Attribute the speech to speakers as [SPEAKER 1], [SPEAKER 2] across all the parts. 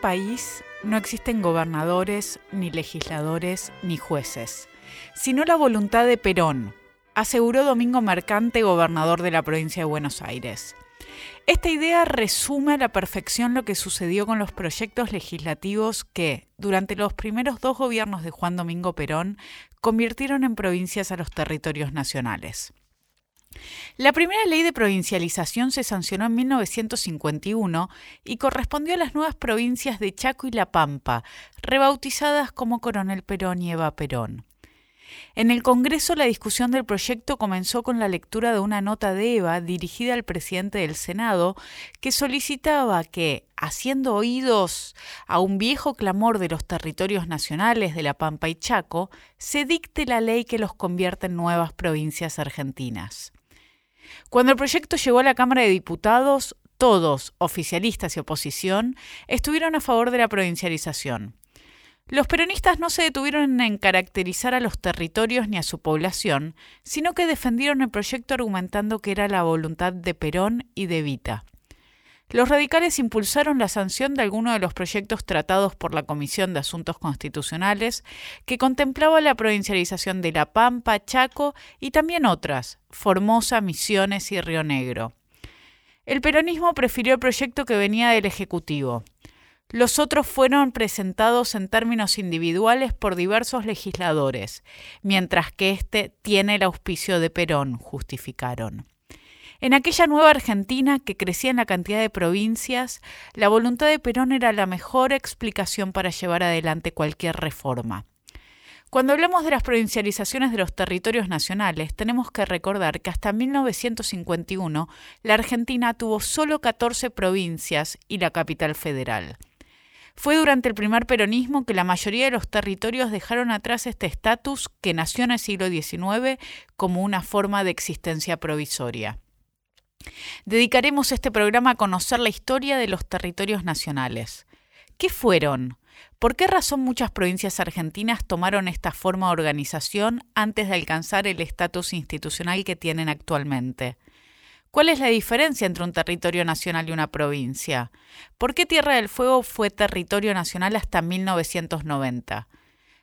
[SPEAKER 1] país no existen gobernadores, ni legisladores, ni jueces, sino la voluntad de Perón, aseguró Domingo Mercante, gobernador de la provincia de Buenos Aires. Esta idea resume a la perfección lo que sucedió con los proyectos legislativos que, durante los primeros dos gobiernos de Juan Domingo Perón, convirtieron en provincias a los territorios nacionales. La primera ley de provincialización se sancionó en 1951 y correspondió a las nuevas provincias de Chaco y La Pampa, rebautizadas como Coronel Perón y Eva Perón. En el Congreso la discusión del proyecto comenzó con la lectura de una nota de Eva dirigida al presidente del Senado que solicitaba que, haciendo oídos a un viejo clamor de los territorios nacionales de La Pampa y Chaco, se dicte la ley que los convierte en nuevas provincias argentinas. Cuando el proyecto llegó a la Cámara de Diputados, todos, oficialistas y oposición, estuvieron a favor de la provincialización. Los peronistas no se detuvieron en caracterizar a los territorios ni a su población, sino que defendieron el proyecto argumentando que era la voluntad de Perón y de Vita. Los radicales impulsaron la sanción de algunos de los proyectos tratados por la Comisión de Asuntos Constitucionales, que contemplaba la provincialización de La Pampa, Chaco y también otras, Formosa, Misiones y Río Negro. El peronismo prefirió el proyecto que venía del Ejecutivo. Los otros fueron presentados en términos individuales por diversos legisladores, mientras que este tiene el auspicio de Perón, justificaron. En aquella nueva Argentina que crecía en la cantidad de provincias, la voluntad de Perón era la mejor explicación para llevar adelante cualquier reforma. Cuando hablamos de las provincializaciones de los territorios nacionales, tenemos que recordar que hasta 1951 la Argentina tuvo solo 14 provincias y la capital federal. Fue durante el primer peronismo que la mayoría de los territorios dejaron atrás este estatus que nació en el siglo XIX como una forma de existencia provisoria. Dedicaremos este programa a conocer la historia de los territorios nacionales. ¿Qué fueron? ¿Por qué razón muchas provincias argentinas tomaron esta forma de organización antes de alcanzar el estatus institucional que tienen actualmente? ¿Cuál es la diferencia entre un territorio nacional y una provincia? ¿Por qué Tierra del Fuego fue territorio nacional hasta 1990?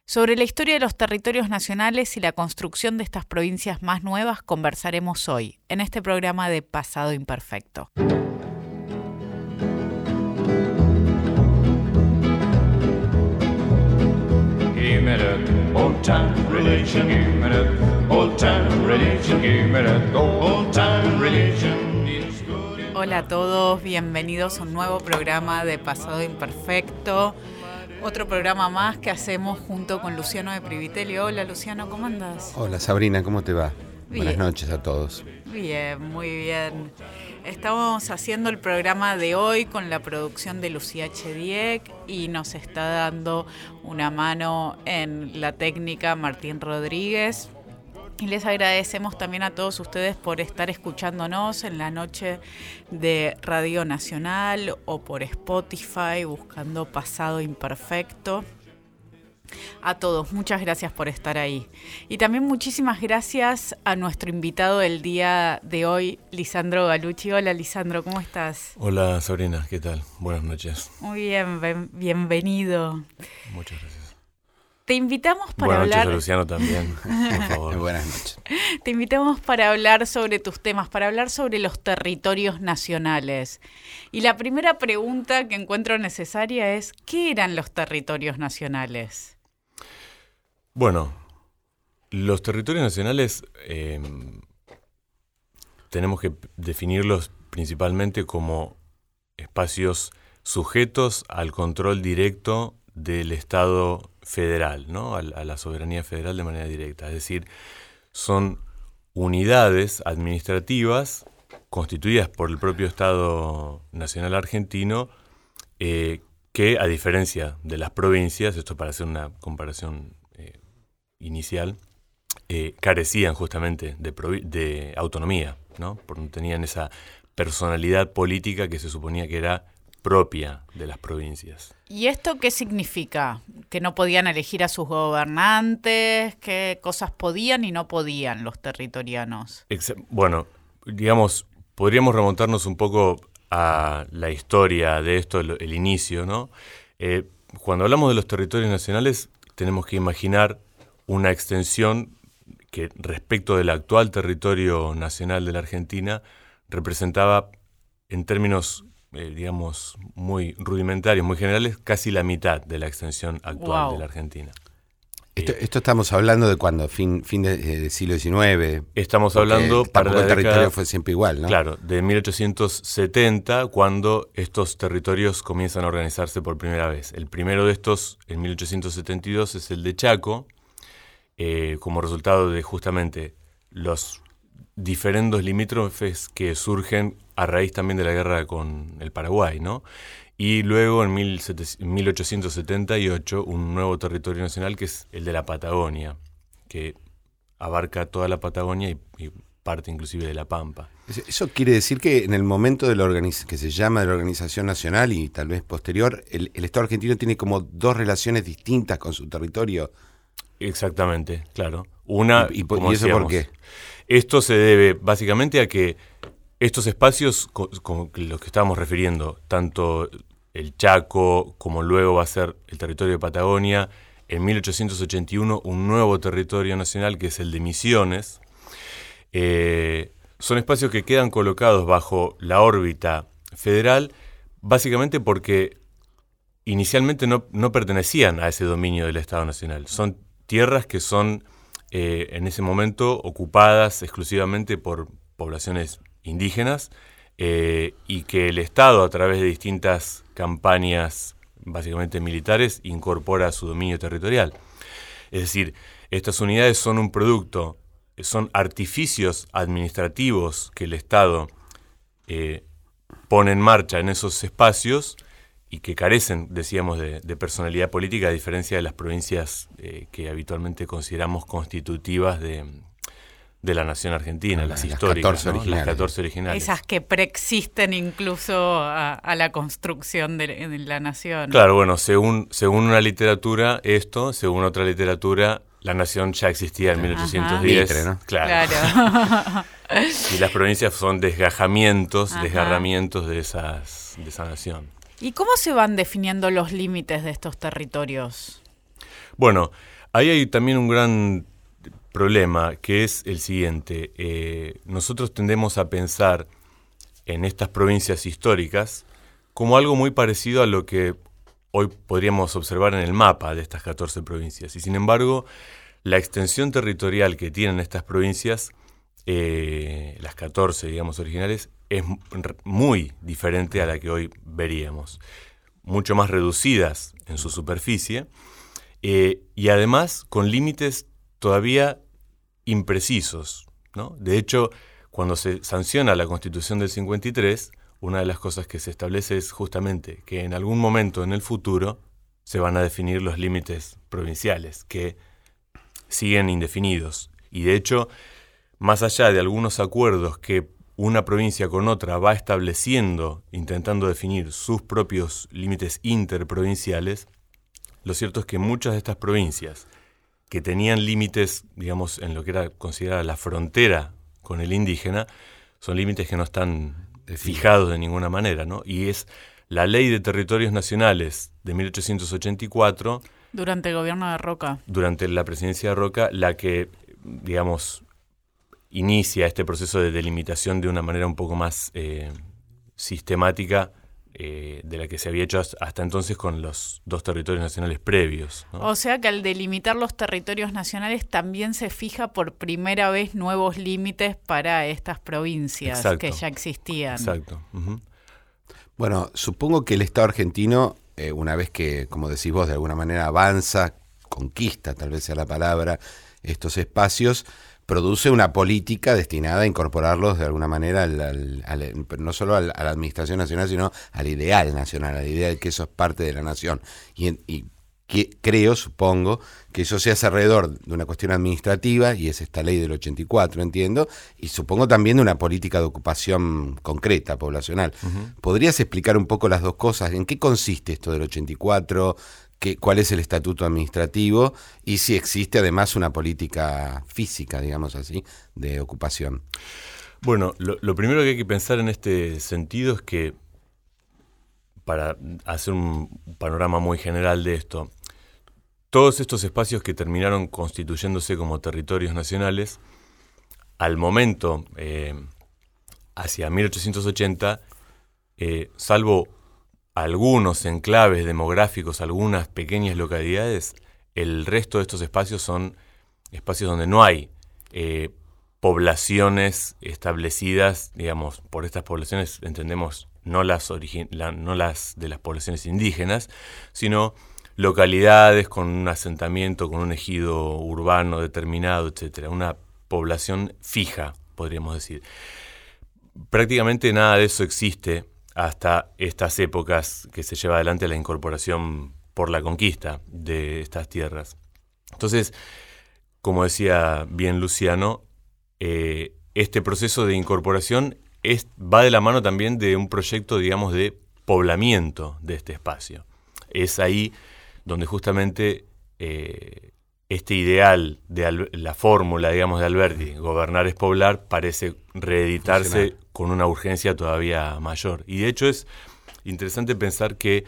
[SPEAKER 1] Sobre la historia de los territorios nacionales y la construcción de estas provincias más nuevas conversaremos hoy, en este programa de Pasado Imperfecto. Hola a todos, bienvenidos a un nuevo programa de Pasado Imperfecto. Otro programa más que hacemos junto con Luciano de Privitelio. Hola Luciano, ¿cómo andas?
[SPEAKER 2] Hola Sabrina, ¿cómo te va? Buenas noches a todos.
[SPEAKER 1] Bien, muy bien. Estamos haciendo el programa de hoy con la producción de Lucía Chediek y nos está dando una mano en la técnica Martín Rodríguez. Y les agradecemos también a todos ustedes por estar escuchándonos en la noche de Radio Nacional o por Spotify buscando Pasado Imperfecto. A todos, muchas gracias por estar ahí. Y también muchísimas gracias a nuestro invitado del día de hoy, Lisandro Galucci. Hola Lisandro, ¿cómo estás?
[SPEAKER 3] Hola Sabrina, ¿qué tal? Buenas noches.
[SPEAKER 1] Muy bien, bienvenido.
[SPEAKER 3] Muchas gracias.
[SPEAKER 1] Te invitamos para
[SPEAKER 3] Buenas
[SPEAKER 1] hablar.
[SPEAKER 3] Noches, Luciano también, por favor.
[SPEAKER 2] Buenas noches.
[SPEAKER 1] Te invitamos para hablar sobre tus temas, para hablar sobre los territorios nacionales. Y la primera pregunta que encuentro necesaria es: ¿qué eran los territorios nacionales?
[SPEAKER 3] Bueno, los territorios nacionales eh, tenemos que definirlos principalmente como espacios sujetos al control directo del Estado federal, ¿no? a, la soberanía federal de manera directa. Es decir, son unidades administrativas constituidas por el propio Estado Nacional Argentino eh, que, a diferencia de las provincias, esto para hacer una comparación eh, inicial, eh, carecían justamente de, de autonomía, ¿no? porque no tenían esa personalidad política que se suponía que era propia de las provincias.
[SPEAKER 1] ¿Y esto qué significa? ¿Que no podían elegir a sus gobernantes? ¿Qué cosas podían y no podían los territorianos?
[SPEAKER 3] Ex bueno, digamos, podríamos remontarnos un poco a la historia de esto, el, el inicio, ¿no? Eh, cuando hablamos de los territorios nacionales, tenemos que imaginar una extensión que respecto del actual territorio nacional de la Argentina representaba en términos, eh, digamos, muy rudimentarios, muy generales, casi la mitad de la extensión actual de la Argentina.
[SPEAKER 2] Esto, estamos hablando de cuando, fin, fin del de siglo XIX.
[SPEAKER 3] Estamos hablando
[SPEAKER 2] para el territorio fue siempre igual, ¿no?
[SPEAKER 3] Claro, de 1870, cuando estos territorios comienzan a organizarse por primera vez. El primero de estos, en 1872, es el de Chaco, eh, como resultado de justamente los diferendos limítrofes que surgen a raíz también de la guerra con el Paraguay, ¿no? Y luego en 1878 un nuevo territorio nacional que es el de la Patagonia, que abarca toda la Patagonia y, parte inclusive de la Pampa.
[SPEAKER 2] Eso quiere decir que en el momento de la que se llama de la organización nacional y tal vez posterior, el, Estado argentino tiene como dos relaciones distintas con su territorio.
[SPEAKER 3] Exactamente, claro. Una,
[SPEAKER 2] ¿Y, y, eso por qué?
[SPEAKER 3] Esto se debe básicamente a que estos espacios, como los que estábamos refiriendo, tanto el Chaco como luego va a ser el territorio de Patagonia, en 1881 un nuevo territorio nacional que es el de Misiones, eh, son espacios que quedan colocados bajo la órbita federal básicamente porque inicialmente no, no pertenecían a ese dominio del Estado Nacional. Son tierras que son eh, en ese momento ocupadas exclusivamente por poblaciones indígenas eh, y que el Estado, a través de distintas campañas, básicamente militares, incorpora a su dominio territorial. Es decir, estas unidades son un producto, son artificios administrativos que el Estado eh, pone en marcha en esos espacios y que carecen, decíamos, de, personalidad política, a diferencia de las provincias eh, que habitualmente consideramos constitutivas de, de la nación argentina, las, históricas,
[SPEAKER 2] 14 las
[SPEAKER 3] 14 originales.
[SPEAKER 1] Esas que preexisten incluso a, la construcción de, la nación.
[SPEAKER 3] Claro, bueno, según, según una literatura esto, según otra literatura, la nación ya existía en 1810. ¿no? Claro. y las provincias son desgajamientos, desgarramientos de, esas, de esa nación.
[SPEAKER 1] ¿Y cómo se van definiendo los límites de estos territorios?
[SPEAKER 3] Bueno, ahí hay también un gran problema que es el siguiente. Eh, nosotros tendemos a pensar en estas provincias históricas como algo muy parecido a lo que hoy podríamos observar en el mapa de estas 14 provincias. Y sin embargo, la extensión territorial que tienen estas provincias, eh, las 14, digamos, originales, es muy diferente a la que hoy veríamos. Mucho más reducidas en su superficie eh, y además con límites todavía imprecisos. ¿no? De hecho, cuando se sanciona la Constitución del 53, una de las cosas que se establece es justamente que en algún momento en el futuro se van a definir los límites provinciales, que siguen indefinidos. Y de hecho, más allá de algunos acuerdos que una provincia con otra va estableciendo, intentando definir sus propios límites interprovinciales, lo cierto es que muchas de estas provincias que tenían límites, digamos, en lo que era considerada la frontera con el indígena, son límites que no están fijados de ninguna manera, ¿no? Y es la Ley de Territorios Nacionales de 1884.
[SPEAKER 1] Durante el gobierno de Roca.
[SPEAKER 3] Durante la presidencia de Roca, la que, digamos, inicia este proceso de delimitación de una manera un poco más eh, sistemática eh, de la que se había hecho hasta entonces con los dos territorios nacionales previos.
[SPEAKER 1] O sea que al delimitar los territorios nacionales también se fija por primera vez nuevos límites para estas provincias que ya existían.
[SPEAKER 3] Exacto.
[SPEAKER 2] Bueno, supongo que el Estado argentino, eh, una vez que, como decís vos, de alguna manera avanza, conquista, tal vez sea la palabra, estos espacios, produce una política destinada a incorporarlos de alguna manera al, no solo a la administración nacional, sino al ideal nacional, al ideal de que eso es parte de la nación. Y, que, creo, supongo, que eso se hace alrededor de una cuestión administrativa, y es esta ley del 84, entiendo, y supongo también de una política de ocupación concreta, poblacional. ¿Podrías explicar un poco las dos cosas? ¿En qué consiste esto del 84? Cuál es el estatuto administrativo y si existe además una política física, digamos así, de ocupación.
[SPEAKER 3] Bueno, lo, primero que hay que pensar en este sentido es que para hacer un panorama muy general de esto, todos estos espacios que terminaron constituyéndose como territorios nacionales, al momento, eh, hacia 1880, eh, salvo algunos enclaves demográficos, algunas pequeñas localidades, el resto de estos espacios son espacios donde no hay eh, poblaciones establecidas, digamos, por estas poblaciones entendemos no las, no las de las poblaciones indígenas, sino localidades con un asentamiento, con un ejido urbano determinado, etcétera, una población fija, podríamos decir. Prácticamente nada de eso existe hasta estas épocas que se lleva adelante la incorporación por la conquista de estas tierras. Entonces, como decía bien Luciano, eh, este proceso de incorporación va de la mano también de un proyecto, digamos, de poblamiento de este espacio. Es ahí donde justamente eh, este ideal de la fórmula, digamos, de Alberti, gobernar es poblar, parece reeditarse con una urgencia todavía mayor. Y de hecho es interesante pensar que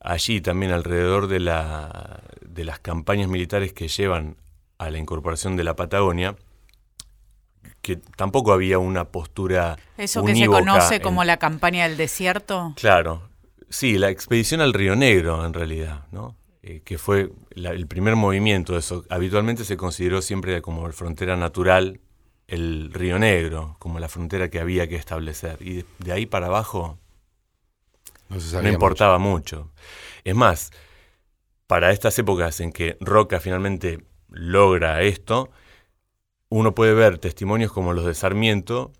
[SPEAKER 3] allí también alrededor de, la, de las campañas militares que llevan a la incorporación de la Patagonia, que tampoco había una postura.
[SPEAKER 1] Eso que se conoce como la campaña del desierto.
[SPEAKER 3] Claro, sí, la expedición al Río Negro en realidad, ¿no? Eh, que fue el primer movimiento de eso. Habitualmente se consideró siempre como frontera natural el Río Negro, como la frontera que había que establecer. Y de, ahí para abajo no, importaba mucho. Es más, para estas épocas en que Roca finalmente logra esto, uno puede ver testimonios como los de Sarmiento,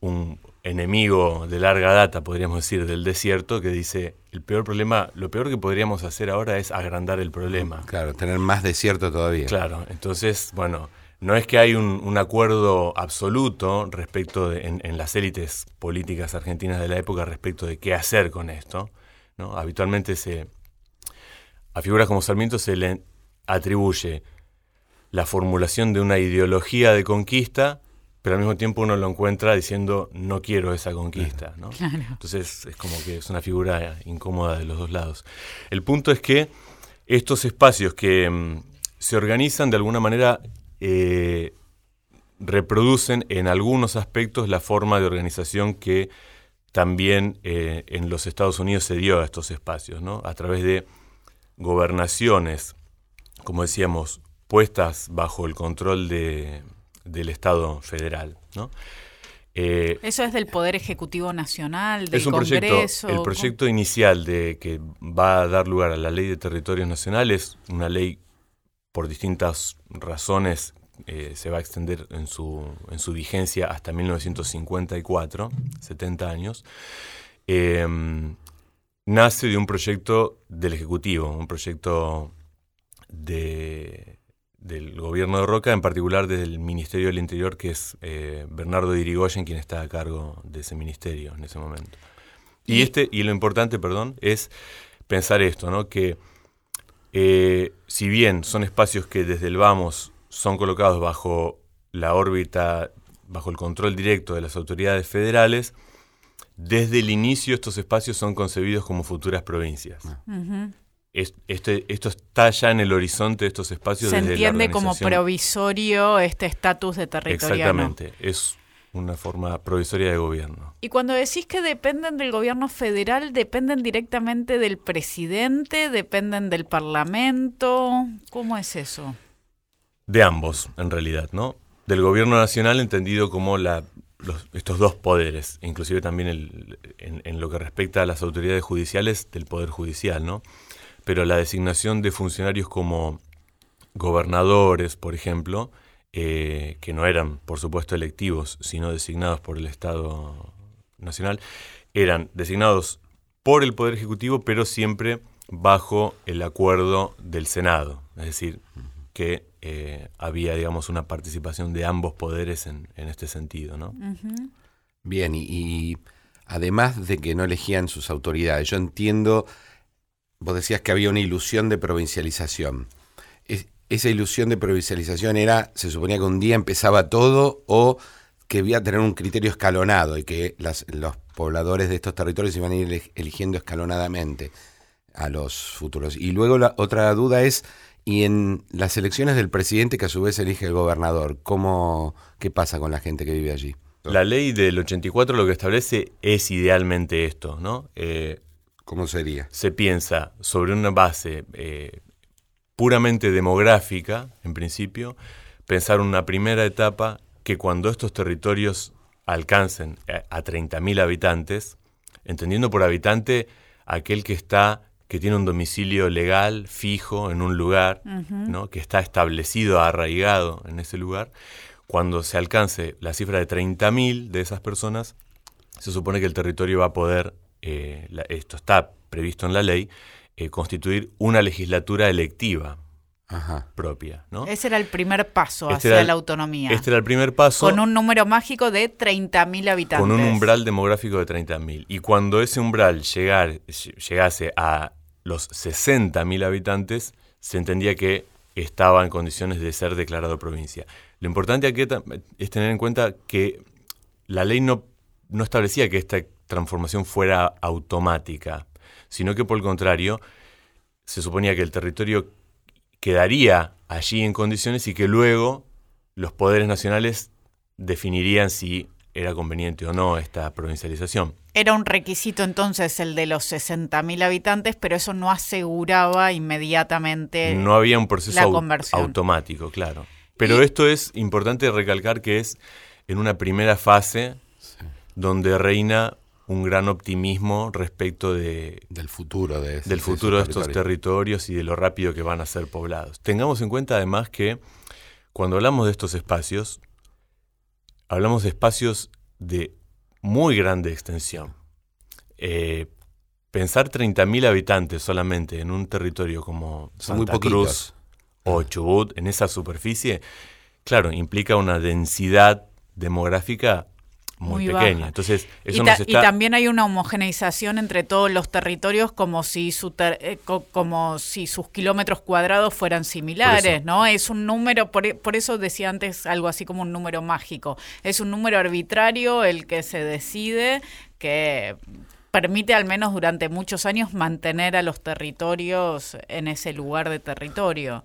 [SPEAKER 3] un enemigo de larga data, podríamos decir, del desierto, que dice, el peor problema, lo peor que podríamos hacer ahora es agrandar el problema.
[SPEAKER 2] Claro, tener más desierto todavía.
[SPEAKER 3] Claro, entonces, bueno, no es que hay un, acuerdo absoluto respecto en, las élites políticas argentinas de la época respecto de qué hacer con esto. ¿no? Habitualmente se, a figuras como Sarmiento se le atribuye la formulación de una ideología de conquista, pero al mismo tiempo uno lo encuentra diciendo no quiero esa conquista. ¿no? Entonces es como que es una figura incómoda de los dos lados. El punto es que estos espacios que mm, se organizan de alguna manera eh, reproducen en algunos aspectos la forma de organización que también eh, en los Estados Unidos se dio a estos espacios, ¿no? a través de gobernaciones, como decíamos, puestas bajo el control de, del Estado federal. ¿no?
[SPEAKER 1] Eh, ¿Eso es del Poder Ejecutivo Nacional, del
[SPEAKER 3] es un Proyecto, el proyecto inicial de que va a dar lugar a la Ley de Territorios Nacionales, una ley por distintas razones eh, se va a extender en su, en su vigencia hasta 1954, 70 años, em, nace de un proyecto del Ejecutivo, un proyecto de, del gobierno de Roca, en particular del Ministerio del Interior, que es eh, Bernardo Irigoyen quien está a cargo de ese ministerio en ese momento. Y, este, y lo importante, perdón, es pensar esto, ¿no? Que eh, si bien son espacios que desde el vamos son colocados bajo la órbita, bajo el control directo de las autoridades federales, desde el inicio estos espacios son concebidos como futuras provincias. Ah este, esto está ya en el horizonte de estos espacios.
[SPEAKER 1] Se entiende como provisorio este estatus de territorial.
[SPEAKER 3] Exactamente, es una forma provisoria de gobierno.
[SPEAKER 1] Y cuando decís que dependen del gobierno federal, ¿dependen directamente del presidente? ¿Dependen del parlamento? ¿Cómo es eso?
[SPEAKER 3] De ambos, en realidad, ¿no? Del gobierno nacional entendido como la, estos dos poderes, inclusive también en, en, lo que respecta a las autoridades judiciales del Poder Judicial, ¿no? Pero la designación de funcionarios como gobernadores, por ejemplo, eh, que no eran, por supuesto, electivos, sino designados por el Estado Nacional, eran designados por el Poder Ejecutivo, pero siempre bajo el acuerdo del Senado, es decir, que eh, había, digamos, una participación de ambos poderes en, este sentido, ¿no?
[SPEAKER 2] Bien, y además de que no elegían sus autoridades, yo entiendo vos decías que había una ilusión de provincialización. esa ilusión de provincialización era, se suponía que un día empezaba todo o que debía tener un criterio escalonado y que los pobladores de estos territorios van a ir eligiendo escalonadamente a los futuros. Y luego la otra duda es, y en las elecciones del presidente que a su vez elige el gobernador, ¿cómo, ¿qué pasa con la gente que vive allí?
[SPEAKER 3] La ley del 84 lo que establece es idealmente esto, ¿no?
[SPEAKER 2] Eh, ¿Cómo sería?
[SPEAKER 3] Se piensa sobre una base eh, puramente demográfica, en principio, pensar una primera etapa que cuando estos territorios alcancen a 30.000 habitantes, entendiendo por habitante aquel que está que tiene un domicilio legal fijo en un lugar, ¿no? que está establecido, arraigado en ese lugar, cuando se alcance la cifra de 30.000 de esas personas, se supone que el territorio va a poder, eh, esto está previsto en la ley, eh, constituir una legislatura electiva propia. ¿no?
[SPEAKER 1] Ese era el primer paso este hacia la autonomía.
[SPEAKER 3] Este era el primer paso.
[SPEAKER 1] Con un número mágico de 30.000 habitantes.
[SPEAKER 3] Con un umbral demográfico de 30.000. Y cuando ese umbral llegar, llegase a los 60.000 habitantes, se entendía que estaba en condiciones de ser declarado provincia. Lo importante aquí es tener en cuenta que la ley no, no establecía que esta transformación fuera automática, sino que por el contrario, se suponía que el territorio quedaría allí en condiciones y que luego los poderes nacionales definirían si era conveniente o no esta provincialización.
[SPEAKER 1] Era un requisito entonces el de los 60.000 habitantes, pero eso no aseguraba inmediatamente
[SPEAKER 3] No había un proceso automático, claro. Pero esto es importante recalcar que es en una primera fase donde reina un gran optimismo respecto de,
[SPEAKER 2] del futuro de,
[SPEAKER 3] del futuro de estos territorios y de lo rápido que van a ser poblados. Tengamos en cuenta además que cuando hablamos de estos espacios, hablamos de espacios de muy grande extensión. Eh, pensar 30.000 habitantes solamente en un territorio como Santa Cruz o Chubut, en esa superficie, claro, implica una densidad demográfica muy, pequeña. Entonces,
[SPEAKER 1] eso y, y, también hay una homogeneización entre todos los territorios como si, su eh, como si sus kilómetros cuadrados fueran similares, ¿no? Es un número, por, por, eso decía antes algo así como un número mágico. Es un número arbitrario el que se decide que permite al menos durante muchos años mantener a los territorios en ese lugar de territorio.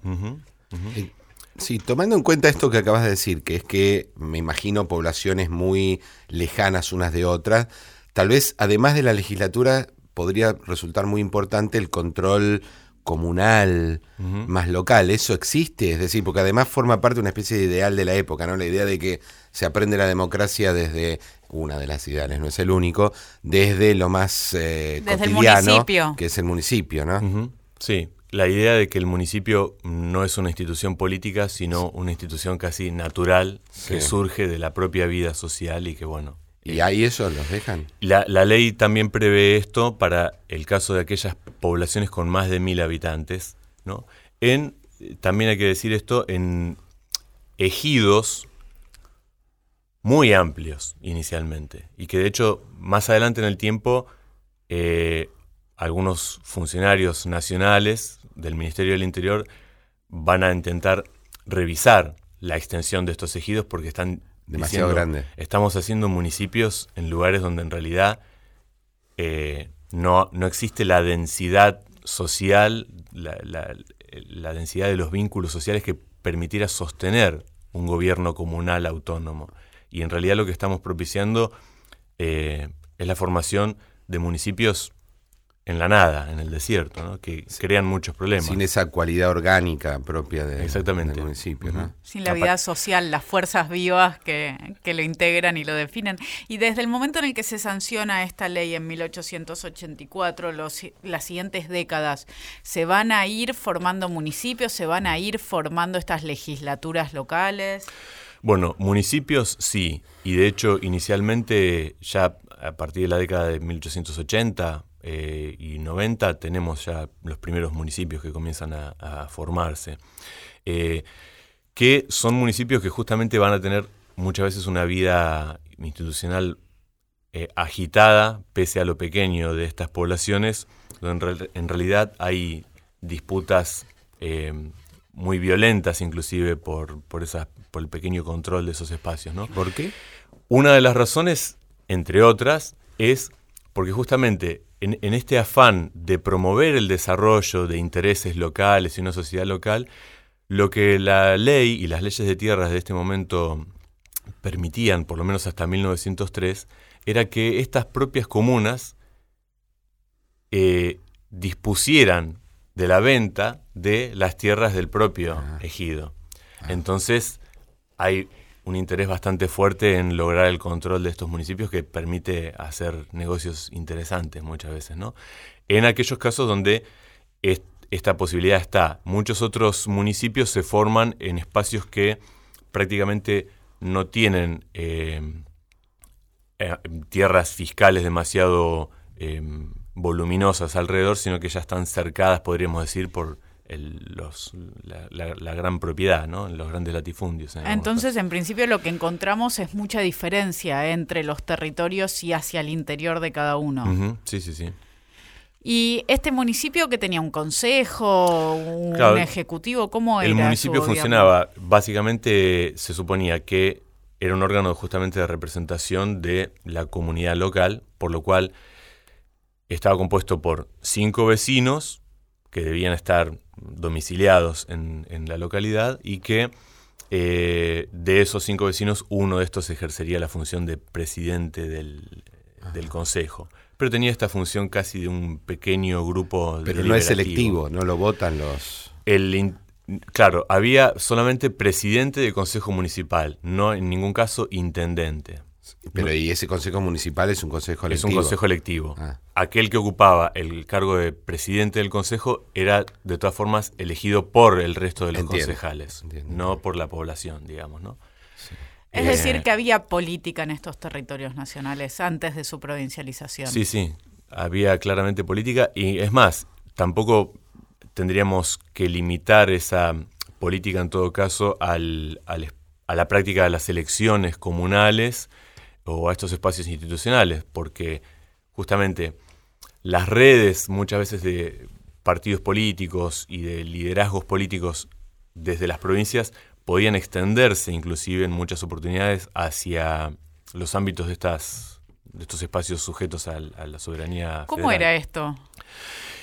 [SPEAKER 2] Sí, tomando en cuenta esto que acabas de decir, que es que me imagino poblaciones muy lejanas unas de otras, tal vez además de la legislatura podría resultar muy importante el control comunal, más local. ¿Eso existe? Es decir, porque además forma parte de una especie de ideal de la época, ¿no? La idea de que se aprende la democracia desde una de las ideales, no es el único, desde lo más eh, cotidiano, que es el municipio, ¿no?
[SPEAKER 3] Sí, la idea de que el municipio no es una institución política, sino una institución casi natural que surge de la propia vida social y que, bueno.
[SPEAKER 2] ¿Y ahí eso los dejan?
[SPEAKER 3] La, ley también prevé esto para el caso de aquellas poblaciones con más de mil habitantes, ¿no? En, también hay que decir esto, en ejidos muy amplios inicialmente y que de hecho más adelante en el tiempo eh, algunos funcionarios nacionales del Ministerio del Interior van a intentar revisar la extensión de estos ejidos porque están
[SPEAKER 2] demasiado grandes.
[SPEAKER 3] Estamos haciendo municipios en lugares donde en realidad eh, no, no existe la densidad social, la, la, densidad de los vínculos sociales que permitiera sostener un gobierno comunal autónomo. Y en realidad lo que estamos propiciando eh, es la formación de municipios en la nada, en el desierto, ¿no? que crean muchos problemas.
[SPEAKER 2] Sin esa cualidad orgánica propia de,
[SPEAKER 3] Exactamente.
[SPEAKER 2] del municipio. ¿no?
[SPEAKER 1] Sin la vida social, las fuerzas vivas que, que, lo integran y lo definen. Y desde el momento en el que se sanciona esta ley en 1884, los, las siguientes décadas, ¿se van a ir formando municipios, se van a ir formando estas legislaturas locales?
[SPEAKER 3] Bueno, municipios sí, y de hecho inicialmente ya a partir de la década de 1880, eh, y 90 tenemos ya los primeros municipios que comienzan a, formarse, eh, que son municipios que justamente van a tener muchas veces una vida institucional eh, agitada, pese a lo pequeño de estas poblaciones, donde en, realidad hay disputas muy violentas inclusive por, por, por el pequeño control de esos espacios. ¿no?
[SPEAKER 2] ¿Por qué?
[SPEAKER 3] Una de las razones, entre otras, es porque justamente en, en, este afán de promover el desarrollo de intereses locales y una sociedad local, lo que la ley y las leyes de tierras de este momento permitían, por lo menos hasta 1903, era que estas propias comunas eh, dispusieran de la venta de las tierras del propio ejido. Ah. Entonces hay un interés bastante fuerte en lograr el control de estos municipios que permite hacer negocios interesantes muchas veces, ¿no? En aquellos casos donde esta posibilidad está. Muchos otros municipios se forman en espacios que prácticamente no tienen eh, eh, tierras fiscales demasiado eh, voluminosas alrededor, sino que ya están cercadas, podríamos decir, por los, la, gran propiedad, ¿no? los grandes latifundios.
[SPEAKER 1] Entonces, en principio, lo que encontramos es mucha diferencia entre los territorios y hacia el interior de cada uno.
[SPEAKER 3] Sí, sí, sí.
[SPEAKER 1] ¿Y este municipio que tenía un consejo, un ejecutivo? ¿Cómo era?
[SPEAKER 3] El municipio funcionaba, básicamente se suponía que era un órgano justamente de representación de la comunidad local, por lo cual estaba compuesto por cinco vecinos que debían estar domiciliados en, la localidad y que eh, de esos cinco vecinos uno de estos ejercería la función de presidente del, del consejo pero tenía esta función casi de un pequeño grupo.
[SPEAKER 2] Pero no es selectivo, no lo votan los.
[SPEAKER 3] El, claro, había solamente presidente del consejo municipal, no en ningún caso intendente.
[SPEAKER 2] Pero y ese consejo municipal es un consejo electivo.
[SPEAKER 3] Es un consejo electivo. Ah. Aquel que ocupaba el cargo de presidente del consejo era de todas formas elegido por el resto de los concejales, no por la población, digamos, ¿no?
[SPEAKER 1] Es decir, que había política en estos territorios nacionales antes de su provincialización.
[SPEAKER 3] Sí, sí, había claramente política y es más, tampoco tendríamos que limitar esa política en todo caso al, a la práctica de las elecciones comunales o a estos espacios institucionales, porque justamente las redes muchas veces de partidos políticos y de liderazgos políticos desde las provincias podían extenderse inclusive en muchas oportunidades hacia los ámbitos de estas de estos espacios sujetos a, la soberanía.
[SPEAKER 1] ¿Cómo era esto?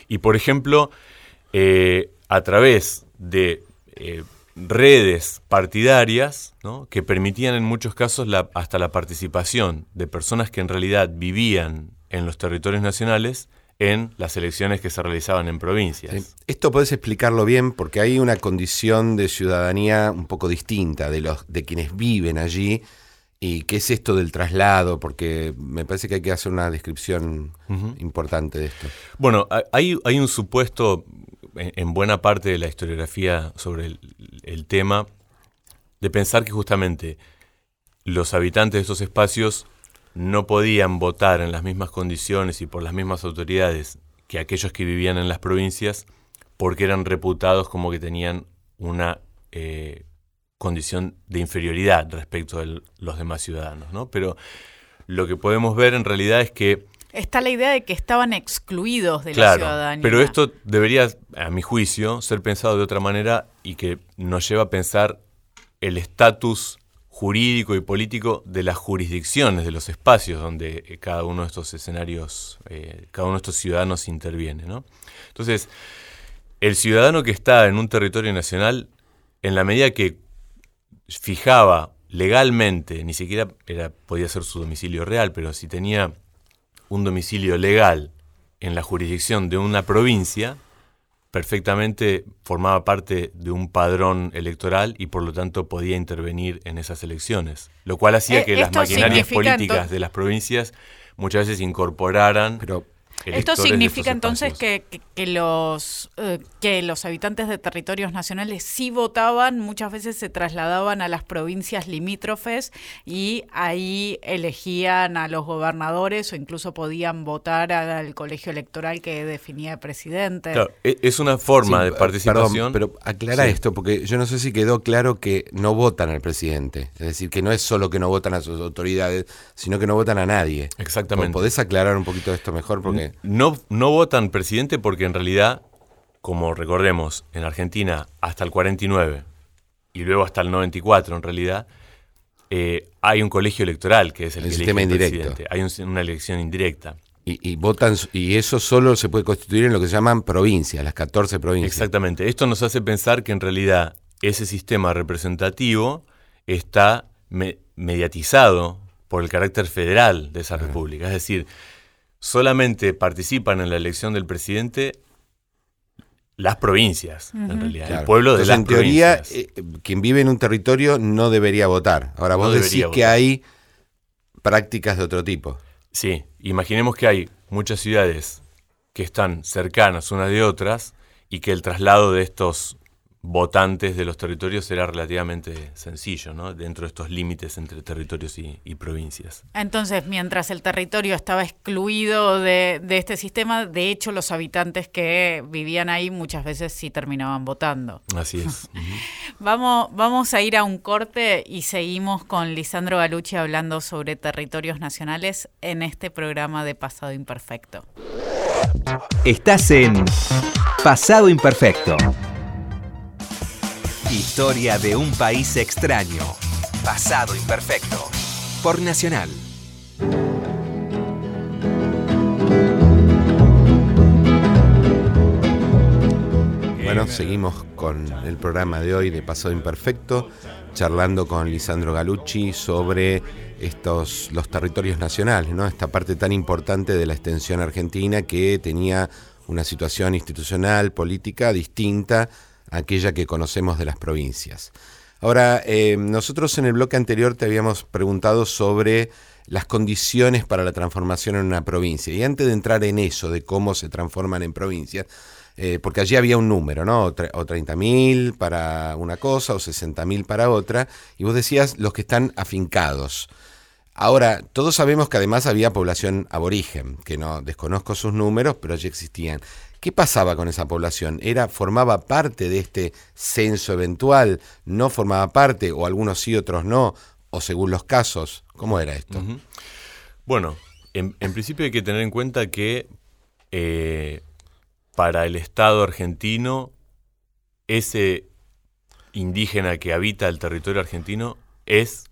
[SPEAKER 3] Y por ejemplo, eh, a través de eh, redes partidarias que permitían en muchos casos hasta la participación de personas que en realidad vivían en los territorios nacionales en las elecciones que se realizaban en provincias.
[SPEAKER 2] Esto puedes explicarlo bien porque hay una condición de ciudadanía un poco distinta de los de quienes viven allí. Y qué es esto del traslado, porque me parece que hay que hacer una descripción importante de esto.
[SPEAKER 3] Bueno, hay, hay un supuesto en, buena parte de la historiografía sobre el, tema de pensar que justamente los habitantes de estos espacios no podían votar en las mismas condiciones y por las mismas autoridades que aquellos que vivían en las provincias porque eran reputados como que tenían una eh, condición de inferioridad respecto de los demás ciudadanos. ¿no? Pero lo que podemos ver en realidad es que...
[SPEAKER 1] Está la idea de que estaban excluidos de la ciudadanía.
[SPEAKER 3] Pero esto debería, a mi juicio, ser pensado de otra manera y que nos lleva a pensar el estatus jurídico y político de las jurisdicciones, de los espacios donde eh, cada uno de estos escenarios, eh, cada uno de estos ciudadanos interviene. ¿no? Entonces, el ciudadano que está en un territorio nacional, en la medida que fijaba legalmente, ni siquiera era, podía ser su domicilio real, pero si tenía un domicilio legal en la jurisdicción de una provincia, perfectamente formaba parte de un padrón electoral y por lo tanto podía intervenir en esas elecciones, lo cual hacía eh, que las maquinarias políticas de las provincias muchas veces incorporaran
[SPEAKER 1] esto significa entonces que, los, eh, que los habitantes de territorios nacionales sí votaban, muchas veces se trasladaban a las provincias limítrofes y ahí elegían a los gobernadores o incluso podían votar al colegio electoral que definía el presidente.
[SPEAKER 3] Claro, e, es una forma de participación.
[SPEAKER 2] pero aclara esto, porque yo no sé si quedó claro que no votan al presidente. Es decir, que no es solo que no votan a sus autoridades, sino que no votan a nadie.
[SPEAKER 3] Exactamente.
[SPEAKER 2] ¿Podés aclarar un poquito esto mejor? Porque
[SPEAKER 3] no, no votan presidente porque en realidad, como recordemos, en Argentina hasta el 49 y luego hasta el 94 en realidad, eh, hay un colegio electoral que es el,
[SPEAKER 2] El
[SPEAKER 3] que
[SPEAKER 2] sistema
[SPEAKER 3] elige el
[SPEAKER 2] indirecto.
[SPEAKER 3] presidente. Hay un- una elección indirecta.
[SPEAKER 2] Y, y votan, y eso solo se puede constituir en lo que se llaman provincias, las 14 provincias.
[SPEAKER 3] Exactamente. Esto nos hace pensar que en realidad ese sistema representativo está me- mediatizado por el carácter federal de esa república. Es decir, solamente participan en la elección del presidente las provincias, en realidad,
[SPEAKER 2] Claro.
[SPEAKER 3] el pueblo de
[SPEAKER 2] Entonces,
[SPEAKER 3] las
[SPEAKER 2] en teoría,
[SPEAKER 3] provincias.
[SPEAKER 2] eh, quien vive en un territorio no debería votar. Ahora, vos
[SPEAKER 3] No
[SPEAKER 2] decís que hay prácticas de otro tipo.
[SPEAKER 3] Sí, imaginemos que hay muchas ciudades que están cercanas unas de otras y que el traslado de estos votantes de los territorios será relativamente sencillo, ¿no? Dentro de estos límites entre territorios y, y provincias.
[SPEAKER 1] Entonces, mientras el territorio estaba excluido de, de este sistema, de hecho los habitantes que vivían ahí muchas veces sí terminaban votando.
[SPEAKER 3] Así es.
[SPEAKER 1] Vamos, vamos a ir a un corte y seguimos con Lisandro Galucci hablando sobre territorios nacionales en este programa de Pasado Imperfecto.
[SPEAKER 4] Estás en Pasado Imperfecto. Historia de un país extraño. Pasado Imperfecto. Por Nacional.
[SPEAKER 2] Bueno, seguimos con el programa de hoy de Pasado Imperfecto, charlando con Lisandro Galucci sobre estos los territorios nacionales, ¿no? Esta parte tan importante de la extensión argentina que tenía una situación institucional, política distinta aquella que conocemos de las provincias. Ahora, eh, nosotros en el bloque anterior te habíamos preguntado sobre las condiciones para la transformación en una provincia. Y antes de entrar en eso, de cómo se transforman en provincias, eh, porque allí había un número, ¿no? O, o 30.000 para una cosa o 60.000 para otra, y vos decías los que están afincados. Ahora, todos sabemos que además había población aborigen, que no desconozco sus números, pero allí existían. ¿Qué pasaba con esa población? ¿Era, formaba parte de este censo eventual? ¿No formaba parte? ¿O algunos sí, otros no? ¿O según los casos? ¿Cómo era esto?
[SPEAKER 3] Bueno, en, en principio hay que tener en cuenta que eh, para el Estado argentino, ese indígena que habita el territorio argentino es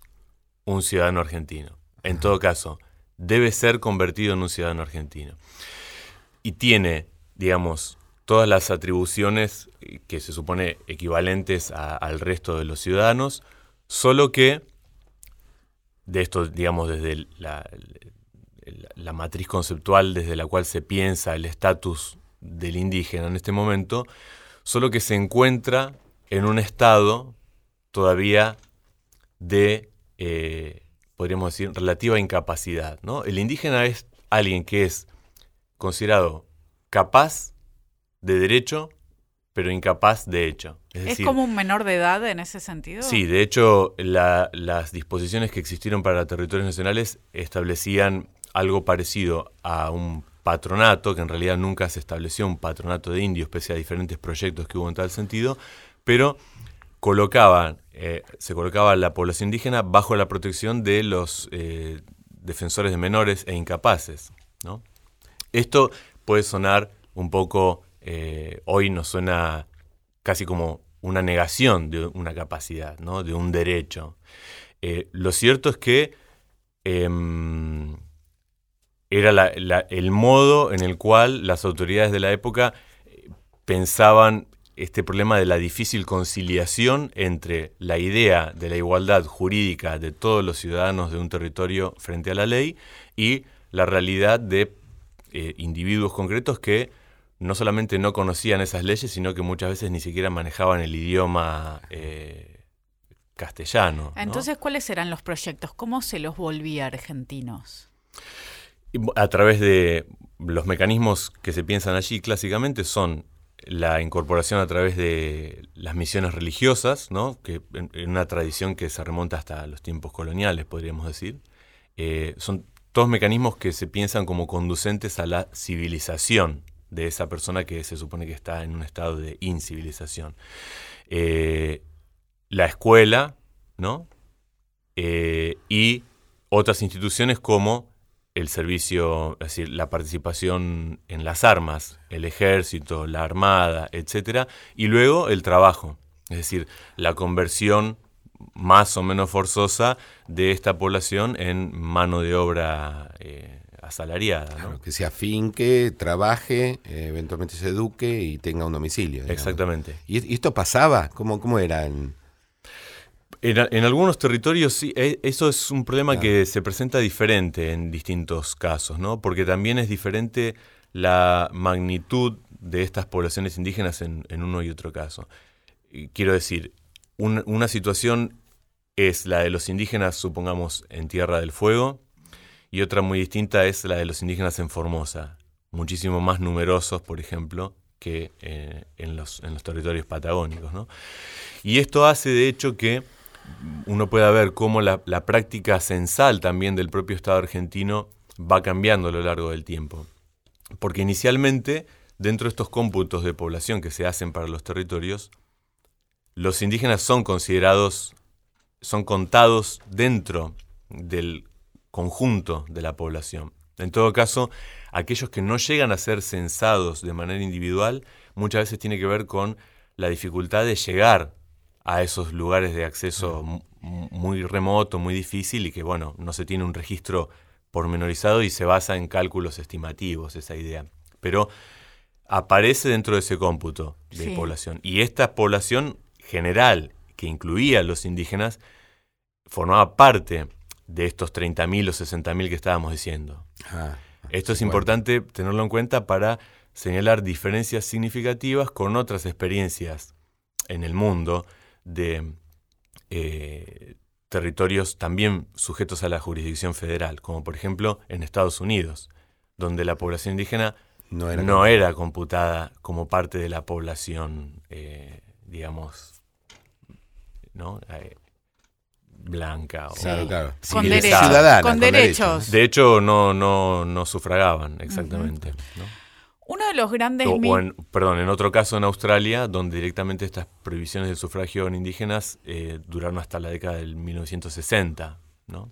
[SPEAKER 3] un ciudadano argentino. En todo caso, debe ser convertido en un ciudadano argentino. Y tiene, digamos, todas las atribuciones que se supone equivalentes al resto de los ciudadanos, solo que de esto, digamos, desde la matriz conceptual desde la cual se piensa el estatus del indígena en este momento, solo que se encuentra en un estado todavía de, eh, podríamos decir, relativa incapacidad. ¿no? El indígena es alguien que es considerado capaz de derecho, pero incapaz de hecho. Es,
[SPEAKER 1] ¿Es
[SPEAKER 3] decir,
[SPEAKER 1] como un menor de edad en ese sentido?
[SPEAKER 3] Sí, de hecho, la- las disposiciones que existieron para territorios nacionales establecían algo parecido a un patronato, que en realidad nunca se estableció un patronato de indios, pese a diferentes proyectos que hubo en tal sentido, pero colocaban, eh, se colocaba la población indígena bajo la protección de los eh, defensores de menores e incapaces. ¿no? Esto puede sonar un poco, eh, hoy nos suena casi como una negación de una capacidad, ¿no? de un derecho. Eh, lo cierto es que em, era el modo en el cual las autoridades de la época eh, pensaban este problema de la difícil conciliación entre la idea de la igualdad jurídica de todos los ciudadanos de un territorio frente a la ley y la realidad de eh, individuos concretos que no solamente no conocían esas leyes, sino que muchas veces ni siquiera manejaban el idioma eh, castellano. ¿no?
[SPEAKER 1] Entonces, ¿cuáles eran los proyectos? ¿Cómo se los volvía argentinos?
[SPEAKER 3] A través de los mecanismos que se piensan allí clásicamente son la incorporación a través de las misiones religiosas, ¿no? que en, en una tradición que se remonta hasta los tiempos coloniales, podríamos decir. Eh, son todos mecanismos que se piensan como conducentes a la civilización de esa persona que se supone que está en un estado de incivilización. Eh, la escuela, ¿no? Eh, y otras instituciones como el servicio, es decir, la participación en las armas, el ejército, la armada, etcétera, y luego el trabajo, es decir, la conversión más o menos forzosa de esta población en mano de obra eh, asalariada. ¿no?
[SPEAKER 2] que se afinque, trabaje, eh, eventualmente se eduque y tenga un domicilio.
[SPEAKER 3] Exactamente.
[SPEAKER 2] ¿Y, esto pasaba? ¿Cómo, cómo era? En...
[SPEAKER 3] En, algunos territorios sí, e, eso es un problema que se presenta diferente en distintos casos, ¿no? Porque también es diferente la magnitud de estas poblaciones indígenas en, uno y otro caso. quiero decir, una situación es la de los indígenas, supongamos, en Tierra del Fuego, y otra muy distinta es la de los indígenas en Formosa, muchísimo más numerosos, por ejemplo, que eh, en, los, en, los, territorios patagónicos. ¿no? Y esto hace, de hecho, que uno pueda ver cómo la, la, práctica censal también del propio Estado argentino va cambiando a lo largo del tiempo. Porque inicialmente, dentro de estos cómputos de población que se hacen para los territorios, los indígenas son considerados, son contados dentro del conjunto de la población. En todo caso, aquellos que no llegan a ser censados de manera individual, muchas veces tiene que ver con la dificultad de llegar a esos lugares de acceso muy remoto, muy difícil y que, bueno, no se tiene un registro pormenorizado y se basa en cálculos estimativos esa idea. Pero aparece dentro de ese cómputo de población. Y esta población general, que incluía a los indígenas, formaba parte de estos 30.000 o 60.000 que estábamos diciendo. Ah, Esto es importante tenerlo en cuenta para señalar diferencias significativas con otras experiencias en el mundo de eh, territorios también sujetos a la jurisdicción federal, como por ejemplo en Estados Unidos, donde la población indígena no era, computada como parte de la población, eh, digamos, ¿no? Eh, blanca o
[SPEAKER 1] con, derechos.
[SPEAKER 3] De hecho, no, no, no sufragaban, exactamente.
[SPEAKER 1] Uno de los grandes...
[SPEAKER 3] perdón, en otro caso en Australia, donde directamente estas prohibiciones del sufragio en indígenas eh, duraron hasta la década del 1960, ¿no?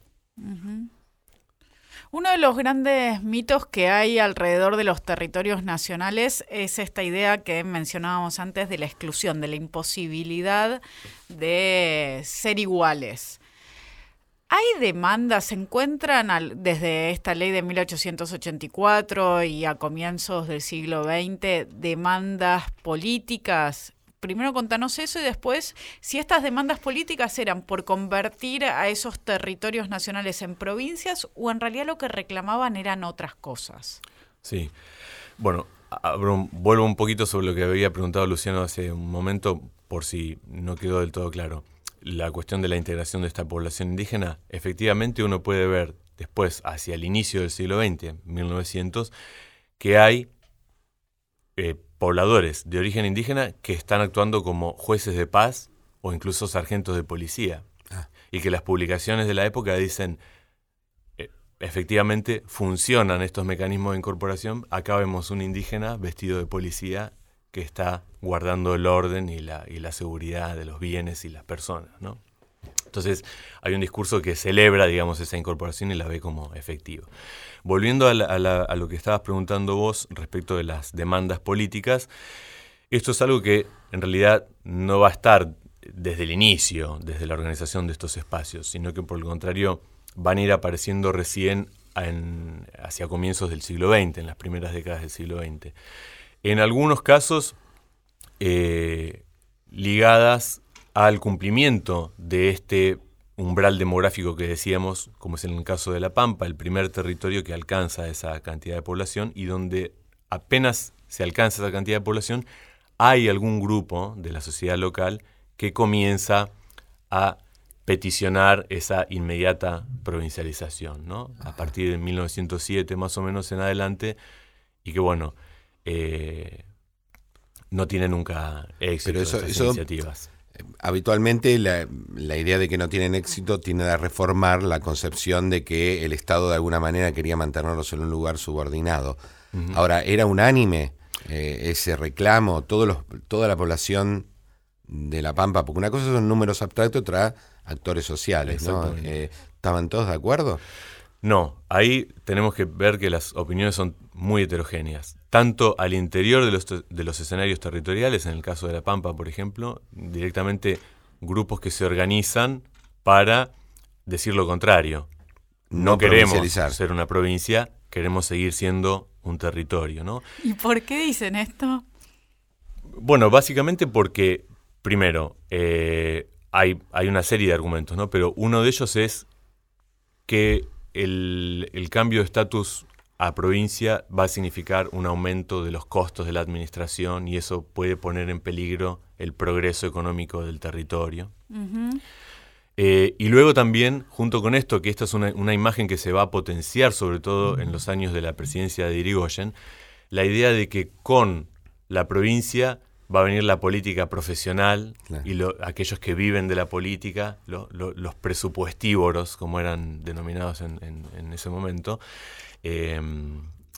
[SPEAKER 1] Uno de los grandes mitos que hay alrededor de los territorios nacionales es esta idea que mencionábamos antes de la exclusión, de la imposibilidad de ser iguales. ¿Hay demandas, se encuentran desde esta ley de 1884 y a comienzos del siglo XX demandas políticas? Primero contanos eso y después si estas demandas políticas eran por convertir a esos territorios nacionales en provincias o en realidad lo que reclamaban eran otras cosas.
[SPEAKER 3] Sí, bueno, vuelvo un poquito sobre lo que había preguntado Luciano hace un momento por si no quedó del todo claro la cuestión de la integración de esta población indígena, efectivamente uno puede ver después, hacia el inicio del siglo XX, 1900, que hay eh, pobladores de origen indígena que están actuando como jueces de paz o incluso sargentos de policía. Ah. Y que las publicaciones de la época dicen, eh, efectivamente funcionan estos mecanismos de incorporación, acá vemos un indígena vestido de policía que está guardando el orden y la, y la seguridad de los bienes y las personas, ¿no? Entonces, hay un discurso que celebra, digamos, esa incorporación y la ve como efectiva. Volviendo a, lo que estabas preguntando vos respecto de las demandas políticas, esto es algo que en realidad no va a estar desde el inicio, desde la organización de estos espacios, sino que por el contrario van a ir apareciendo recién hacia comienzos del siglo XX, en las primeras décadas del siglo XX en algunos casos eh, ligadas al cumplimiento de este umbral demográfico que decíamos, como es en el caso de La Pampa, el primer territorio que alcanza esa cantidad de población y donde apenas se alcanza esa cantidad de población, hay algún grupo de la sociedad local que comienza a peticionar esa inmediata provincialización, ¿no? A partir de 1907 más o menos en adelante, y que bueno, eh, no tiene nunca éxito Pero iniciativas.
[SPEAKER 2] Eh, habitualmente la, idea de que no tienen éxito tiene a reformar la concepción de que el Estado de alguna manera quería mantenerlos en un lugar subordinado. Ahora, ¿era unánime eh, ese reclamo? Todos los, toda la población de La Pampa, porque una cosa son números abstractos, otra actores sociales, ¿no? ¿Estaban todos de acuerdo?
[SPEAKER 3] No, ahí tenemos que ver que las opiniones son muy heterogéneas, tanto al interior de los, de los escenarios territoriales, en el caso de La Pampa, por ejemplo, directamente grupos que se organizan para decir lo contrario. No,
[SPEAKER 2] No
[SPEAKER 3] queremos ser una provincia, queremos seguir siendo un territorio, ¿no?
[SPEAKER 1] ¿Y por qué dicen esto?
[SPEAKER 3] Bueno, básicamente porque, primero, eh, hay, hay una serie de argumentos, ¿no? Pero uno de ellos es que el, el cambio de estatus a provincia va a significar un aumento de los costos de la administración y eso puede poner en peligro el progreso económico del territorio. Eh, y luego también, junto con esto, que esta es una, una imagen que se va a potenciar, sobre todo en los años de la presidencia de Irigoyen, la idea de que con la provincia va a venir la política profesional
[SPEAKER 2] Claro.
[SPEAKER 3] y lo- aquellos que viven de la política, lo- lo- los presupuestívoros, como eran denominados en, en- en ese momento. Eh,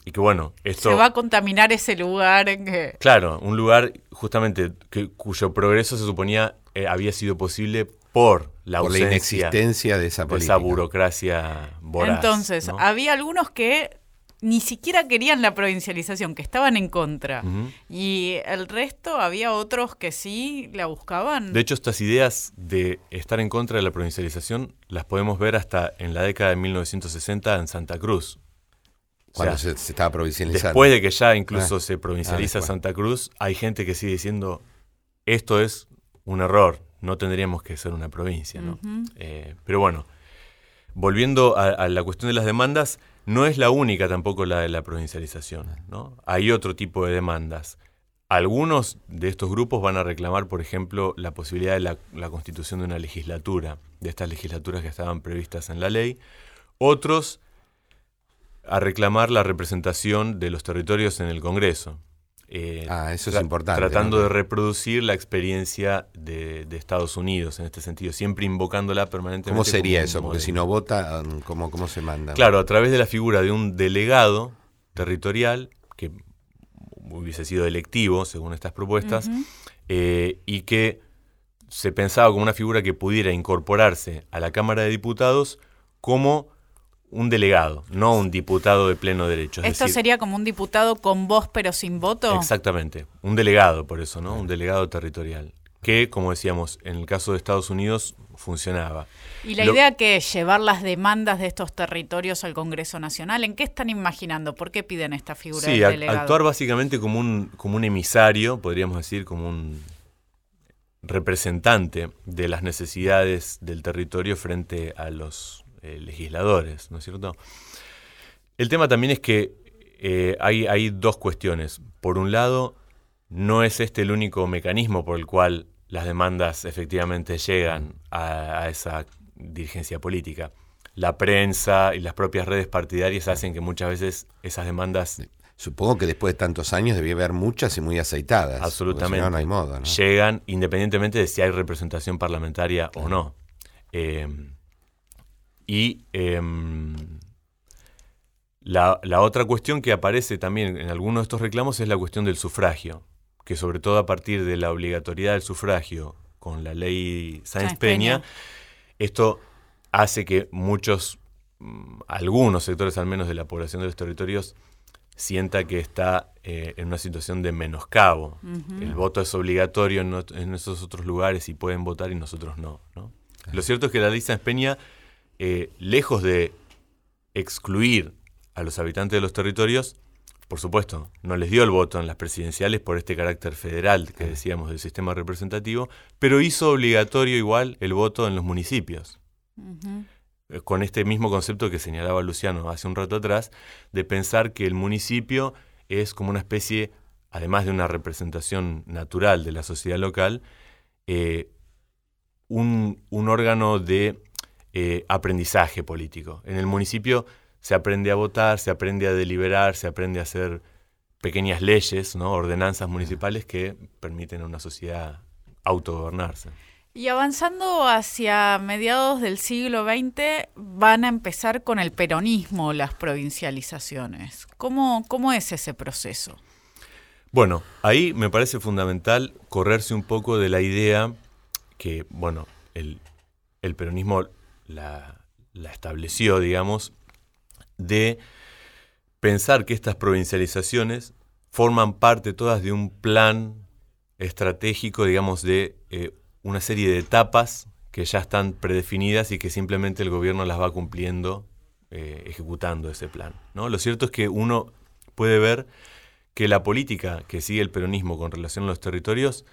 [SPEAKER 3] y que bueno, esto...
[SPEAKER 1] Se va a contaminar ese lugar en que...
[SPEAKER 3] Claro, un lugar justamente que, cuyo progreso se suponía eh, había sido posible por la
[SPEAKER 2] por la
[SPEAKER 3] ausencia
[SPEAKER 2] inexistencia de esa
[SPEAKER 3] de
[SPEAKER 2] política.
[SPEAKER 3] esa burocracia voraz.
[SPEAKER 1] Entonces,
[SPEAKER 3] ¿no?
[SPEAKER 1] había algunos que ni siquiera querían la provincialización, que estaban en contra. Y el resto, había otros que sí la buscaban.
[SPEAKER 3] De hecho, estas ideas de estar en contra de la provincialización las podemos ver hasta en la década de 1960 en Santa Cruz. O
[SPEAKER 2] Cuando
[SPEAKER 3] sea,
[SPEAKER 2] se, se estaba provincializando.
[SPEAKER 3] Después de que ya incluso
[SPEAKER 2] Ah,
[SPEAKER 3] se provincializa
[SPEAKER 2] ah, después.
[SPEAKER 3] Santa Cruz, hay gente que sigue diciendo, esto es un error, no tendríamos que ser una provincia. ¿no? Eh, pero bueno, volviendo a, a la cuestión de las demandas, no es la única tampoco la de la provincialización. ¿no? Hay otro tipo de demandas. Algunos de estos grupos van a reclamar, por ejemplo, la posibilidad de la, la constitución de una legislatura, de estas legislaturas que estaban previstas en la ley. Otros a reclamar la representación de los territorios en el Congreso. Eh,
[SPEAKER 2] Ah, eso es importante,
[SPEAKER 3] Tratando
[SPEAKER 2] ¿no?
[SPEAKER 3] de reproducir la experiencia de, de Estados Unidos en este sentido, siempre invocándola permanentemente.
[SPEAKER 2] ¿Cómo sería
[SPEAKER 3] como
[SPEAKER 2] eso? Porque
[SPEAKER 3] modelo.
[SPEAKER 2] si no vota, ¿cómo, cómo se manda?
[SPEAKER 3] Claro, a través de la figura de un delegado territorial, que hubiese sido electivo según estas propuestas, eh, y que se pensaba como una figura que pudiera incorporarse a la Cámara de Diputados como un delegado, no un diputado de pleno derecho. es
[SPEAKER 1] Esto
[SPEAKER 3] decir,
[SPEAKER 1] sería como un diputado con voz pero sin voto.
[SPEAKER 3] Exactamente, un delegado por eso, ¿no? Un delegado territorial, que, como decíamos, en el caso de Estados Unidos funcionaba.
[SPEAKER 1] Y la
[SPEAKER 3] Lo-
[SPEAKER 1] idea que es llevar las demandas de estos territorios al Congreso Nacional, ¿en qué están imaginando? ¿Por qué piden esta figura
[SPEAKER 3] Sí,
[SPEAKER 1] del delegado?
[SPEAKER 3] actuar básicamente como un, como un emisario, podríamos decir, como un representante de las necesidades del territorio frente a los eh, legisladores, ¿no es cierto? El tema también es que eh, hay, hay dos cuestiones. Por un lado, no es este el único mecanismo por el cual las demandas efectivamente llegan a, a esa dirigencia política. La prensa y las propias redes partidarias hacen que muchas veces esas demandas
[SPEAKER 2] Supongo que después de tantos años debía haber muchas y muy aceitadas.
[SPEAKER 3] Absolutamente.
[SPEAKER 2] Si no, no hay modo, ¿no?
[SPEAKER 3] llegan independientemente de si hay representación parlamentaria o no. Eh, y em, la, la otra cuestión que aparece también en algunos de estos reclamos es la cuestión del sufragio, que sobre todo a partir de la obligatoriedad del sufragio con la ley Sáenz Peña,
[SPEAKER 1] Peña.
[SPEAKER 3] esto hace que muchos, mm, algunos sectores al menos de la población de los territorios, sienta que está eh, en una situación de menoscabo. El voto es obligatorio en, esos otros lugares y pueden votar y nosotros no. ¿no? Lo cierto es que la ley Sáenz Peña, eh, lejos de excluir a los habitantes de los territorios, por supuesto, no les dio el voto en las presidenciales por este carácter federal que decíamos del sistema representativo, pero hizo obligatorio igual el voto en los municipios. Eh, con este mismo concepto que señalaba Luciano hace un rato atrás, de pensar que el municipio es como una especie, además de una representación natural de la sociedad local, eh, un, un órgano de eh, aprendizaje político. En el municipio se aprende a votar, se aprende a deliberar, se aprende a hacer pequeñas leyes, ¿no? ordenanzas municipales que permiten a una sociedad autogobernarse.
[SPEAKER 1] Y avanzando hacia mediados del siglo XX, van a empezar con el peronismo las provincializaciones. ¿Cómo, cómo es ese proceso?
[SPEAKER 3] Bueno, ahí me parece fundamental correrse un poco de la idea que, bueno, el, el peronismo la, estableció, digamos, de pensar que estas provincializaciones forman parte todas de un plan estratégico, digamos, de eh, una serie de etapas que ya están predefinidas y que simplemente el gobierno las va cumpliendo, eh, ejecutando ese plan. ¿no? Lo cierto es que uno puede ver que la política que sigue el peronismo con relación a los territorios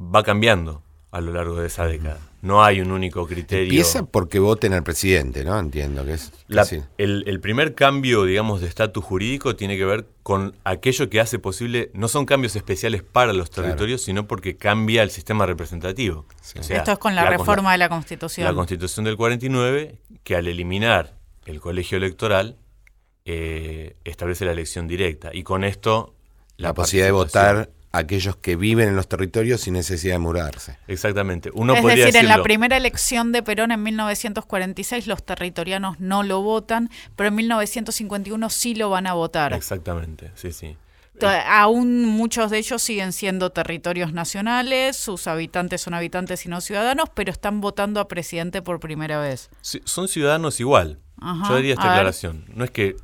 [SPEAKER 3] va cambiando a lo largo de esa década. No hay un único criterio.
[SPEAKER 2] Empieza porque voten al presidente, ¿no? Entiendo que es.
[SPEAKER 3] el, primer cambio, digamos, de estatus jurídico tiene que ver con aquello que hace posible, no son cambios especiales para los territorios, sino porque cambia el sistema representativo.
[SPEAKER 1] Esto es con la, reforma de la Constitución.
[SPEAKER 3] La Constitución del 49, que al eliminar el colegio electoral, eh, establece la elección directa. Y con esto...
[SPEAKER 2] La, posibilidad de votar aquellos que viven en los territorios sin necesidad de mudarse.
[SPEAKER 3] Exactamente. Uno
[SPEAKER 1] es decir, en la primera elección de Perón en 1946 los territorianos no lo votan, pero en 1951 sí lo van a votar.
[SPEAKER 3] Exactamente, sí, sí.
[SPEAKER 1] Aún muchos de ellos siguen siendo territorios nacionales, sus habitantes son habitantes y no ciudadanos, pero están votando a presidente por primera vez.
[SPEAKER 3] son ciudadanos igual. Yo diría esta aclaración. No es que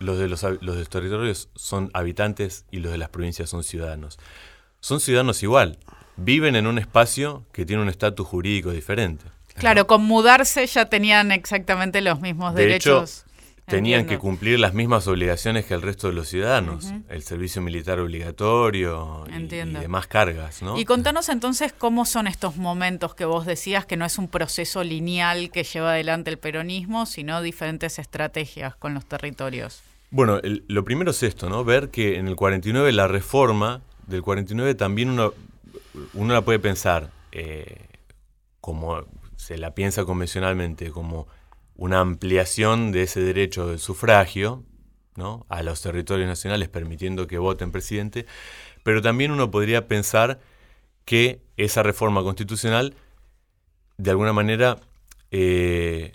[SPEAKER 3] los de los, los territorios son habitantes y los de las provincias son ciudadanos. Son ciudadanos igual. Viven en un espacio que tiene un estatus jurídico diferente.
[SPEAKER 1] Claro, con mudarse ya tenían exactamente los mismos derechos.
[SPEAKER 3] tenían que cumplir las mismas obligaciones que el resto de los ciudadanos, el servicio militar obligatorio y, demás cargas. ¿no?
[SPEAKER 1] Y contanos entonces cómo son estos momentos que vos decías que no es un proceso lineal que lleva adelante el peronismo, sino diferentes estrategias con los territorios.
[SPEAKER 3] Bueno, lo primero es esto, ¿no? Ver que en el 49 la reforma del 49 también uno, uno la puede pensar eh, como se la piensa convencionalmente, como una ampliación de ese derecho del sufragio ¿no? a los territorios nacionales permitiendo que voten presidente, pero también uno podría pensar que esa reforma constitucional de alguna manera eh,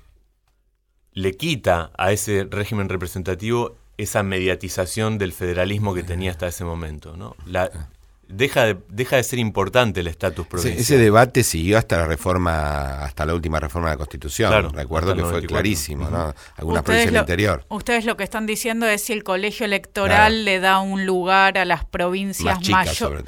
[SPEAKER 3] le quita a ese régimen representativo esa mediatización del federalismo que tenía hasta ese momento. ¿no? La, deja, de, deja de ser importante el estatus provincial.
[SPEAKER 2] Ese, debate siguió hasta la reforma, hasta la última reforma de la Constitución. Recuerdo que fue clarísimo, ¿no? Algunas provincias del interior.
[SPEAKER 1] Ustedes lo que están diciendo es si el colegio electoral le da un lugar a las provincias mayores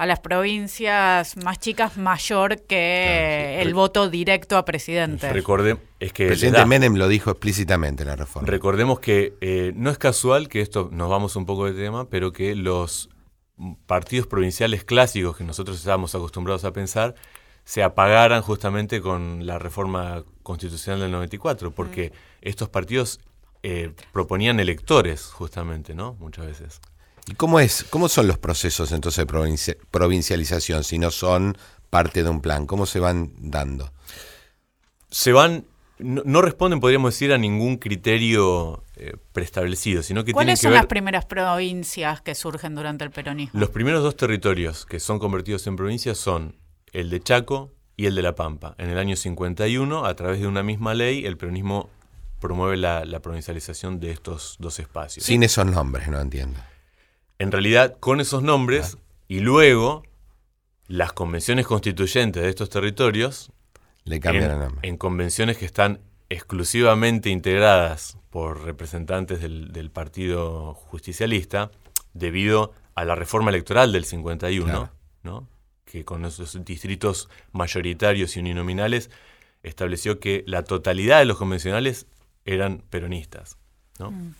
[SPEAKER 1] a las provincias más chicas mayor que el voto directo a presidente.
[SPEAKER 3] Recordemos es que
[SPEAKER 2] el presidente Menem lo dijo explícitamente en la reforma.
[SPEAKER 3] Recordemos que eh, no es casual que esto nos vamos un poco de tema, pero que los partidos provinciales clásicos que nosotros estábamos acostumbrados a pensar se apagaran justamente con la reforma constitucional del 94, porque mm. estos partidos eh, proponían electores justamente, ¿no? Muchas veces.
[SPEAKER 2] ¿Y cómo es, cómo son los procesos entonces de provincialización si no son parte de un plan? ¿Cómo se van dando?
[SPEAKER 3] Se van, no, responden, podríamos decir, a ningún criterio eh, preestablecido, sino que
[SPEAKER 1] ¿Cuáles
[SPEAKER 3] son
[SPEAKER 1] las primeras provincias que surgen durante el peronismo?
[SPEAKER 3] Los primeros dos territorios que son convertidos en provincias son el de Chaco y el de La Pampa. En el año 51, a través de una misma ley, el peronismo promueve la, la provincialización de estos dos espacios.
[SPEAKER 2] Sin esos nombres, no entiendo
[SPEAKER 3] en realidad con esos nombres y luego las convenciones constituyentes de estos territorios
[SPEAKER 2] le cambian en, el nombre.
[SPEAKER 3] En convenciones que están exclusivamente integradas por representantes del, Partido Justicialista, debido a la reforma electoral del 51, ¿no? que con esos distritos mayoritarios y uninominales estableció que la totalidad de los convencionales eran peronistas. ¿no? Mm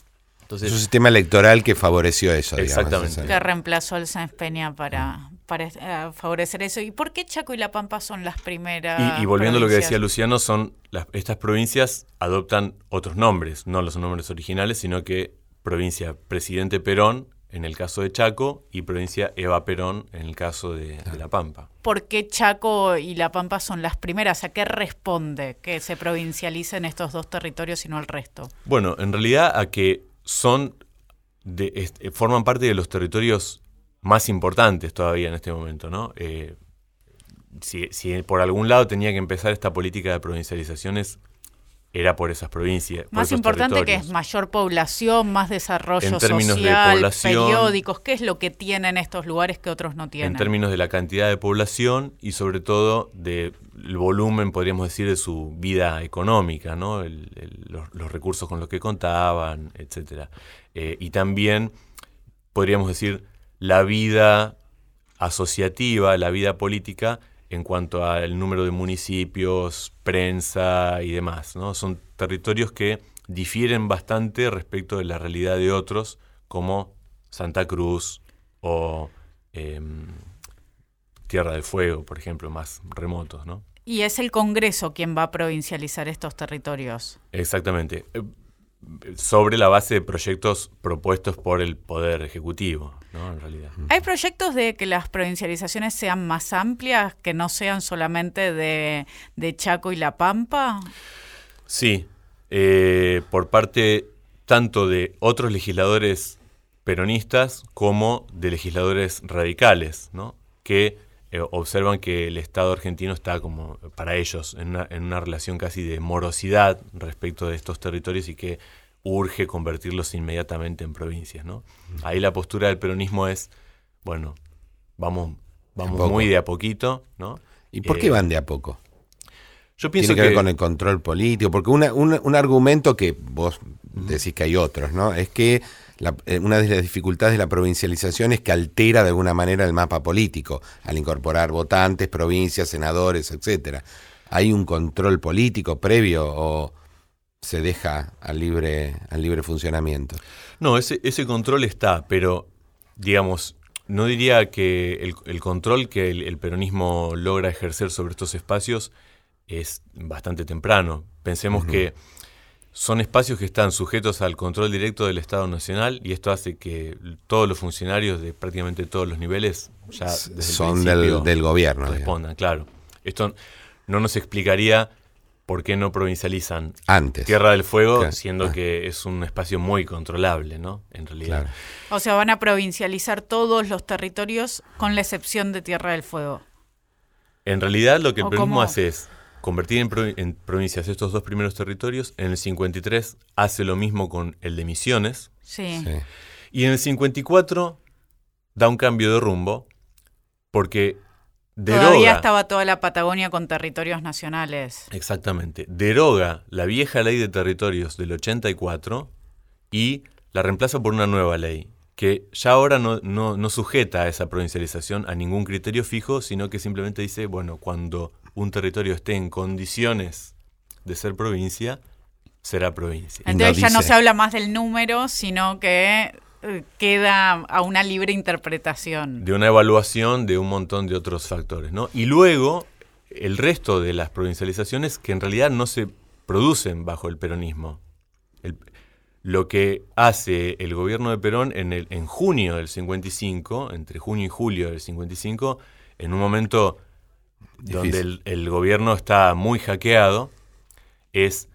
[SPEAKER 2] es un sistema electoral que favoreció eso.
[SPEAKER 3] Exactamente.
[SPEAKER 1] que reemplazó al Sáenz Peña para, para eh, favorecer eso. ¿Y por qué Chaco y La Pampa son las primeras?
[SPEAKER 3] Y, volviendo a lo que decía Luciano, son estas provincias adoptan otros nombres, no los nombres originales, sino que provincia Presidente Perón en el caso de Chaco y provincia Eva Perón en el caso de, de, La Pampa.
[SPEAKER 1] ¿Por qué Chaco y La Pampa son las primeras? ¿A qué responde que se provincialicen estos dos territorios y no el resto?
[SPEAKER 3] Bueno, en realidad a que son de, eh, forman parte de los territorios más importantes todavía en este momento, ¿no? Eh, si, por algún lado tenía que empezar esta política de provincializaciones, era por esas provincias.
[SPEAKER 1] Más importante que es mayor población, más desarrollo en términos social, de población, periódicos, ¿qué es lo que tienen estos lugares que otros no tienen?
[SPEAKER 3] En términos de la cantidad de población y sobre todo del volumen, podríamos decir, de su vida económica, ¿no? los, recursos con los que contaban, etcétera. Eh, y también, podríamos decir, la vida asociativa, la vida política en cuanto al número de municipios, prensa y demás. ¿no? Son territorios que difieren bastante respecto de la realidad de otros, como Santa Cruz o em, Tierra del Fuego, por ejemplo, más remotos. ¿no?
[SPEAKER 1] Y es el Congreso quien va a provincializar estos territorios.
[SPEAKER 3] Exactamente. Sobre la base de proyectos propuestos por el Poder Ejecutivo, ¿no? En realidad.
[SPEAKER 1] ¿Hay proyectos de que las provincializaciones sean más amplias, que no sean solamente de, Chaco y La Pampa?
[SPEAKER 3] Sí, eh, por parte tanto de otros legisladores peronistas como de legisladores radicales, ¿no? que eh, observan que el Estado argentino está como para ellos en una, en una relación casi de morosidad respecto de estos territorios y que urge convertirlos inmediatamente en provincias. ¿no? Ahí la postura del peronismo es, bueno, vamos, vamos muy de a poquito. ¿no?
[SPEAKER 2] ¿Y por qué eh, van de a poco?
[SPEAKER 3] Yo pienso
[SPEAKER 2] Tiene que, ver con el control político, porque un argumento que vos decís que hay otros, ¿no? Es que eh, una de las dificultades de la provincialización es que altera de alguna manera el mapa político, al incorporar votantes, provincias, senadores, etcétera. ¿Hay un control político previo o se deja al libre, al libre funcionamiento?
[SPEAKER 3] No, ese, ese control está, pero digamos, no diría que el, control que el, peronismo logra ejercer sobre estos espacios es bastante temprano. Pensemos que son espacios que están sujetos al control directo del Estado Nacional y esto hace que todos los funcionarios de prácticamente todos los niveles ya
[SPEAKER 2] son del, gobierno.
[SPEAKER 3] Respondan, claro. Esto no nos explicaría por qué no provincializan
[SPEAKER 2] antes
[SPEAKER 3] Tierra del Fuego, siendo ah. que es un espacio muy controlable, ¿no? En realidad.
[SPEAKER 1] O sea, van a provincializar todos los territorios con la excepción de Tierra del Fuego.
[SPEAKER 3] En realidad lo que el peronismo hace es convertir en, provincias estos dos primeros territorios. En el 53 hace lo mismo con el de Misiones.
[SPEAKER 1] Sí.
[SPEAKER 3] Y en el 54 da un cambio de rumbo porque deroga...
[SPEAKER 1] Todavía estaba toda la Patagonia con territorios nacionales.
[SPEAKER 3] Exactamente. Deroga la vieja ley de territorios del 84 y la reemplaza por una nueva ley que ya ahora no, no, no sujeta a esa provincialización a ningún criterio fijo, sino que simplemente dice, bueno, cuando un territorio esté en condiciones de ser provincia, será provincia.
[SPEAKER 1] Entonces ya no se habla más del número, sino que eh, queda a una libre interpretación.
[SPEAKER 3] De una evaluación de un montón de otros factores, ¿no? Y luego, el resto de las provincializaciones que en realidad no se producen bajo el peronismo. Lo que hace el gobierno de Perón en, el, en junio del 55, entre junio y julio del 55, en un momento donde el, gobierno está muy hackeado, es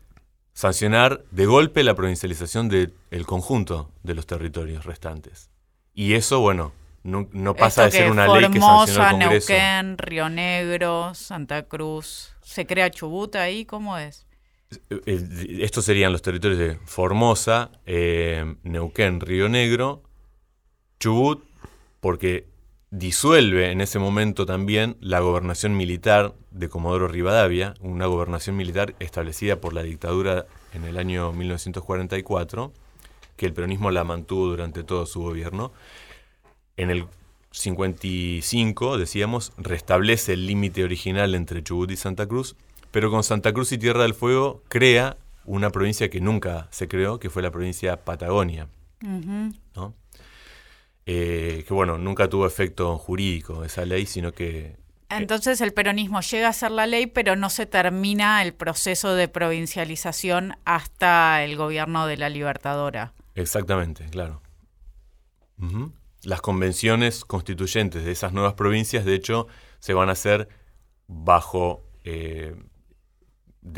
[SPEAKER 3] sancionar de golpe la provincialización del conjunto de los territorios restantes. Y eso, bueno, no, pasa de ser una ley que sanciona el Congreso.
[SPEAKER 1] Neuquén, Río Negro, Santa Cruz. ¿Se crea Chubut ahí? ¿Cómo es?
[SPEAKER 3] Eh, eh, estos serían los territorios de Formosa, eh, Neuquén, Río Negro, Chubut, porque disuelve en ese momento también la gobernación militar de Comodoro Rivadavia, una gobernación militar establecida por la dictadura en el año 1944, que el peronismo la mantuvo durante todo su gobierno. En el 55, decíamos, restablece el límite original entre Chubut y Santa Cruz, pero con Santa Cruz y Tierra del Fuego crea una provincia que nunca se creó, que fue la provincia Patagonia. ¿no? Eh, que bueno, nunca tuvo efecto jurídico esa ley, sino que...
[SPEAKER 1] Entonces el peronismo llega a ser la ley, pero no se termina el proceso de provincialización hasta el gobierno de la Libertadora.
[SPEAKER 3] Exactamente, claro. Las convenciones constituyentes de esas nuevas provincias, de hecho, se van a hacer bajo... Eh,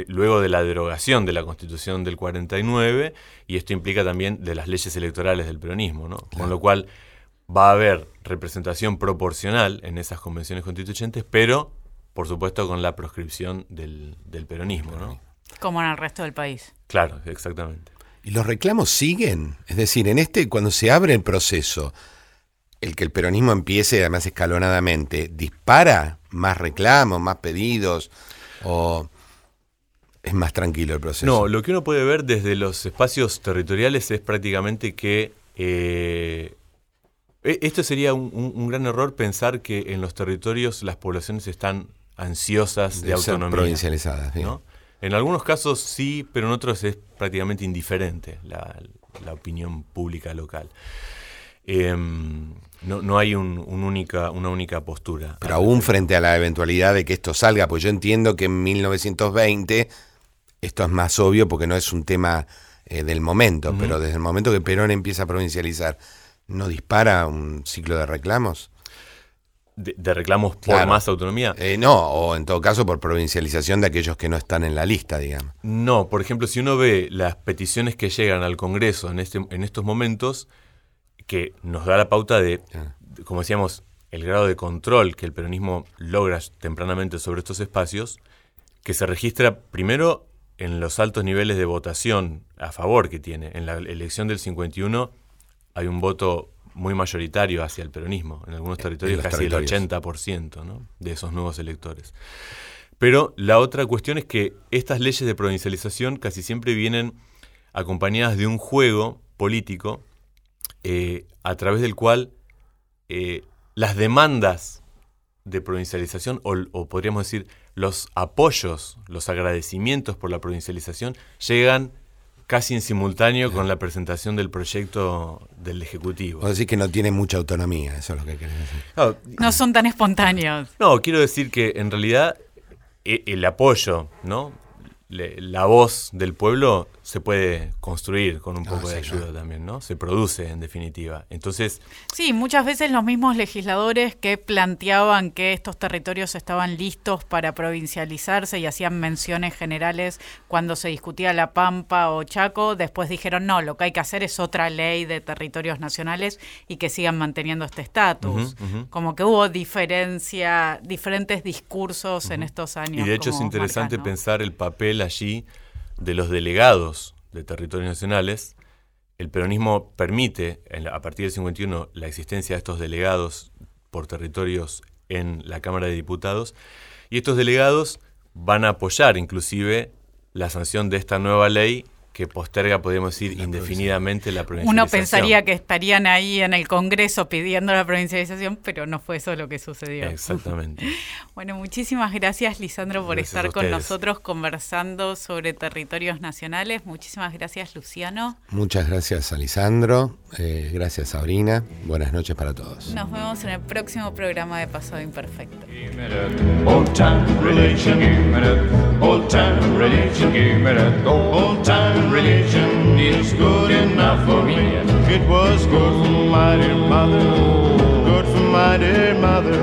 [SPEAKER 3] luego de la derogación de la Constitución del 49, y esto implica también de las leyes electorales del peronismo, ¿no? Con lo cual va a haber representación proporcional en esas convenciones constituyentes, pero por supuesto con la proscripción del, peronismo, ¿no?
[SPEAKER 1] Como en el resto del país.
[SPEAKER 3] Claro, exactamente.
[SPEAKER 2] ¿Y los reclamos siguen? Es decir, en este, cuando se abre el proceso, el que el peronismo empiece, además escalonadamente, ¿dispara más reclamos, más pedidos? ¿O es más tranquilo el proceso?
[SPEAKER 3] No, lo que uno puede ver desde los espacios territoriales es prácticamente que eh, e, esto sería un, gran error pensar que en los territorios las poblaciones están ansiosas de,
[SPEAKER 2] De
[SPEAKER 3] autonomía.
[SPEAKER 2] provincializadas, bien.
[SPEAKER 3] ¿no? En algunos casos sí, pero en otros es prácticamente indiferente la, la opinión pública local. Em, no, no hay un, un única, una única postura.
[SPEAKER 2] Pero aún frente a la eventualidad de que esto salga, pues yo entiendo que en 1920 esto es más obvio porque no es un tema eh, del momento, pero desde el momento que Perón empieza a provincializar, ¿no dispara un ciclo de reclamos?
[SPEAKER 3] de, de reclamos por
[SPEAKER 2] Claro.
[SPEAKER 3] más autonomía.
[SPEAKER 2] Eh, no, o en todo caso por provincialización de aquellos que no están en la lista, digamos.
[SPEAKER 3] No, por ejemplo, si uno ve las peticiones que llegan al Congreso en, este, en estos momentos, que nos da la pauta de,
[SPEAKER 2] Ah.
[SPEAKER 3] de, como decíamos, el grado de control que el peronismo logra tempranamente sobre estos espacios, que se registra primero en los altos niveles de votación a favor que tiene. En la elección del 51 hay un voto muy mayoritario hacia el peronismo, en algunos territorios
[SPEAKER 2] los
[SPEAKER 3] casi
[SPEAKER 2] territorios.
[SPEAKER 3] el 80% ¿no? de esos nuevos electores. Pero la otra cuestión es que estas leyes de provincialización casi siempre vienen acompañadas de un juego político eh, a través del cual eh, las demandas de provincialización, o, o podríamos decir los apoyos, los agradecimientos por la provincialización, llegan casi en simultáneo con la presentación del proyecto del Ejecutivo.
[SPEAKER 2] Vos decís que no tiene mucha autonomía, eso es lo que querés decir.
[SPEAKER 3] Claro,
[SPEAKER 1] No son tan espontáneos.
[SPEAKER 3] No, quiero decir que en realidad e- el apoyo, ¿no? Le- la voz del pueblo se puede construir con un
[SPEAKER 2] Ah,
[SPEAKER 3] poco de
[SPEAKER 2] sí,
[SPEAKER 3] ayuda
[SPEAKER 2] claro.
[SPEAKER 3] también, ¿no? Se produce en definitiva. Entonces,
[SPEAKER 1] Sí, muchas veces los mismos legisladores que planteaban que estos territorios estaban listos para provincializarse y hacían menciones generales cuando se discutía La Pampa o Chaco, después dijeron, no, lo que hay que hacer es otra ley de territorios nacionales y que sigan manteniendo este estatus. Como que hubo diferencia, diferentes discursos en estos años.
[SPEAKER 3] y de hecho es interesante pensar el papel allí de los delegados de territorios nacionales. El peronismo permite, a partir del 51, la existencia de estos delegados por territorios en la Cámara de Diputados. Y estos delegados van a apoyar inclusive la sanción de esta nueva ley que posterga, podríamos decir, indefinidamente la provincialización.
[SPEAKER 1] Uno pensaría que estarían ahí en el Congreso pidiendo la provincialización, pero no fue eso lo que sucedió.
[SPEAKER 3] Exactamente.
[SPEAKER 1] Bueno, muchísimas gracias, Lisandro, por
[SPEAKER 3] Gracias
[SPEAKER 1] estar con nosotros conversando sobre territorios nacionales. Muchísimas gracias, Luciano.
[SPEAKER 2] Muchas gracias, Alisandro. Eh, gracias, Sabrina. Buenas noches para todos.
[SPEAKER 1] Nos vemos en el próximo programa de Pasado Imperfecto.
[SPEAKER 5] Give me that old time religion. It's good enough for me. It was good for my dear mother. Good for my dear mother.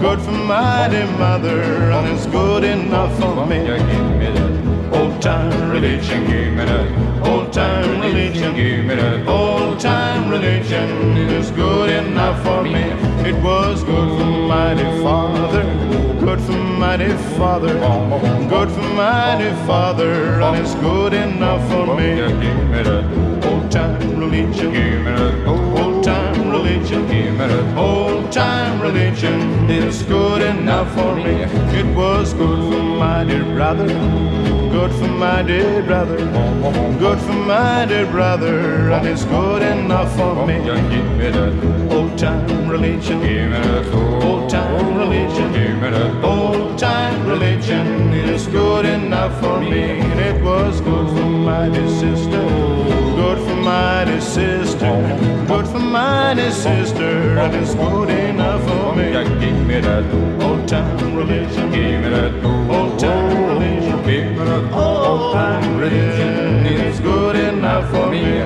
[SPEAKER 5] Good for my dear mother. And it's good enough for me. Old time religion. Give me that old time religion. Give me that old time religion. is good enough for me. It was good for my dear father. Good for my dear father. Good for my dear father. And it's good enough for me. Give me that old time religion. Religion. Give me that old time religion. It's good enough for me. It was good for my dear brother. Good for my dear brother. Good for my dear brother. And it's good enough for me. Give me that old time religion. Give me that old time religion. Give me that old time religion. It is good enough for me. And it was good for my dear sister. Good for my dear sister. Good for my dear sister. And it's good enough for me. Oh, give me that old time religion. Give me that old time religion. Give me that old time religion. It's good enough for me.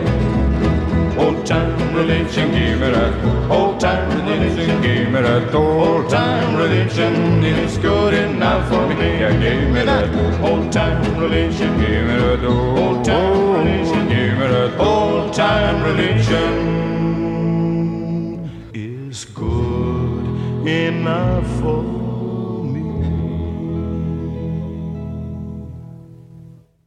[SPEAKER 5] Old time religion, give me that. Old time religion, give me that. Old time religion, it's good enough for me. Give me that. Old time religion, give me that. Old time oh, religion, give me that. Old time religion is good enough for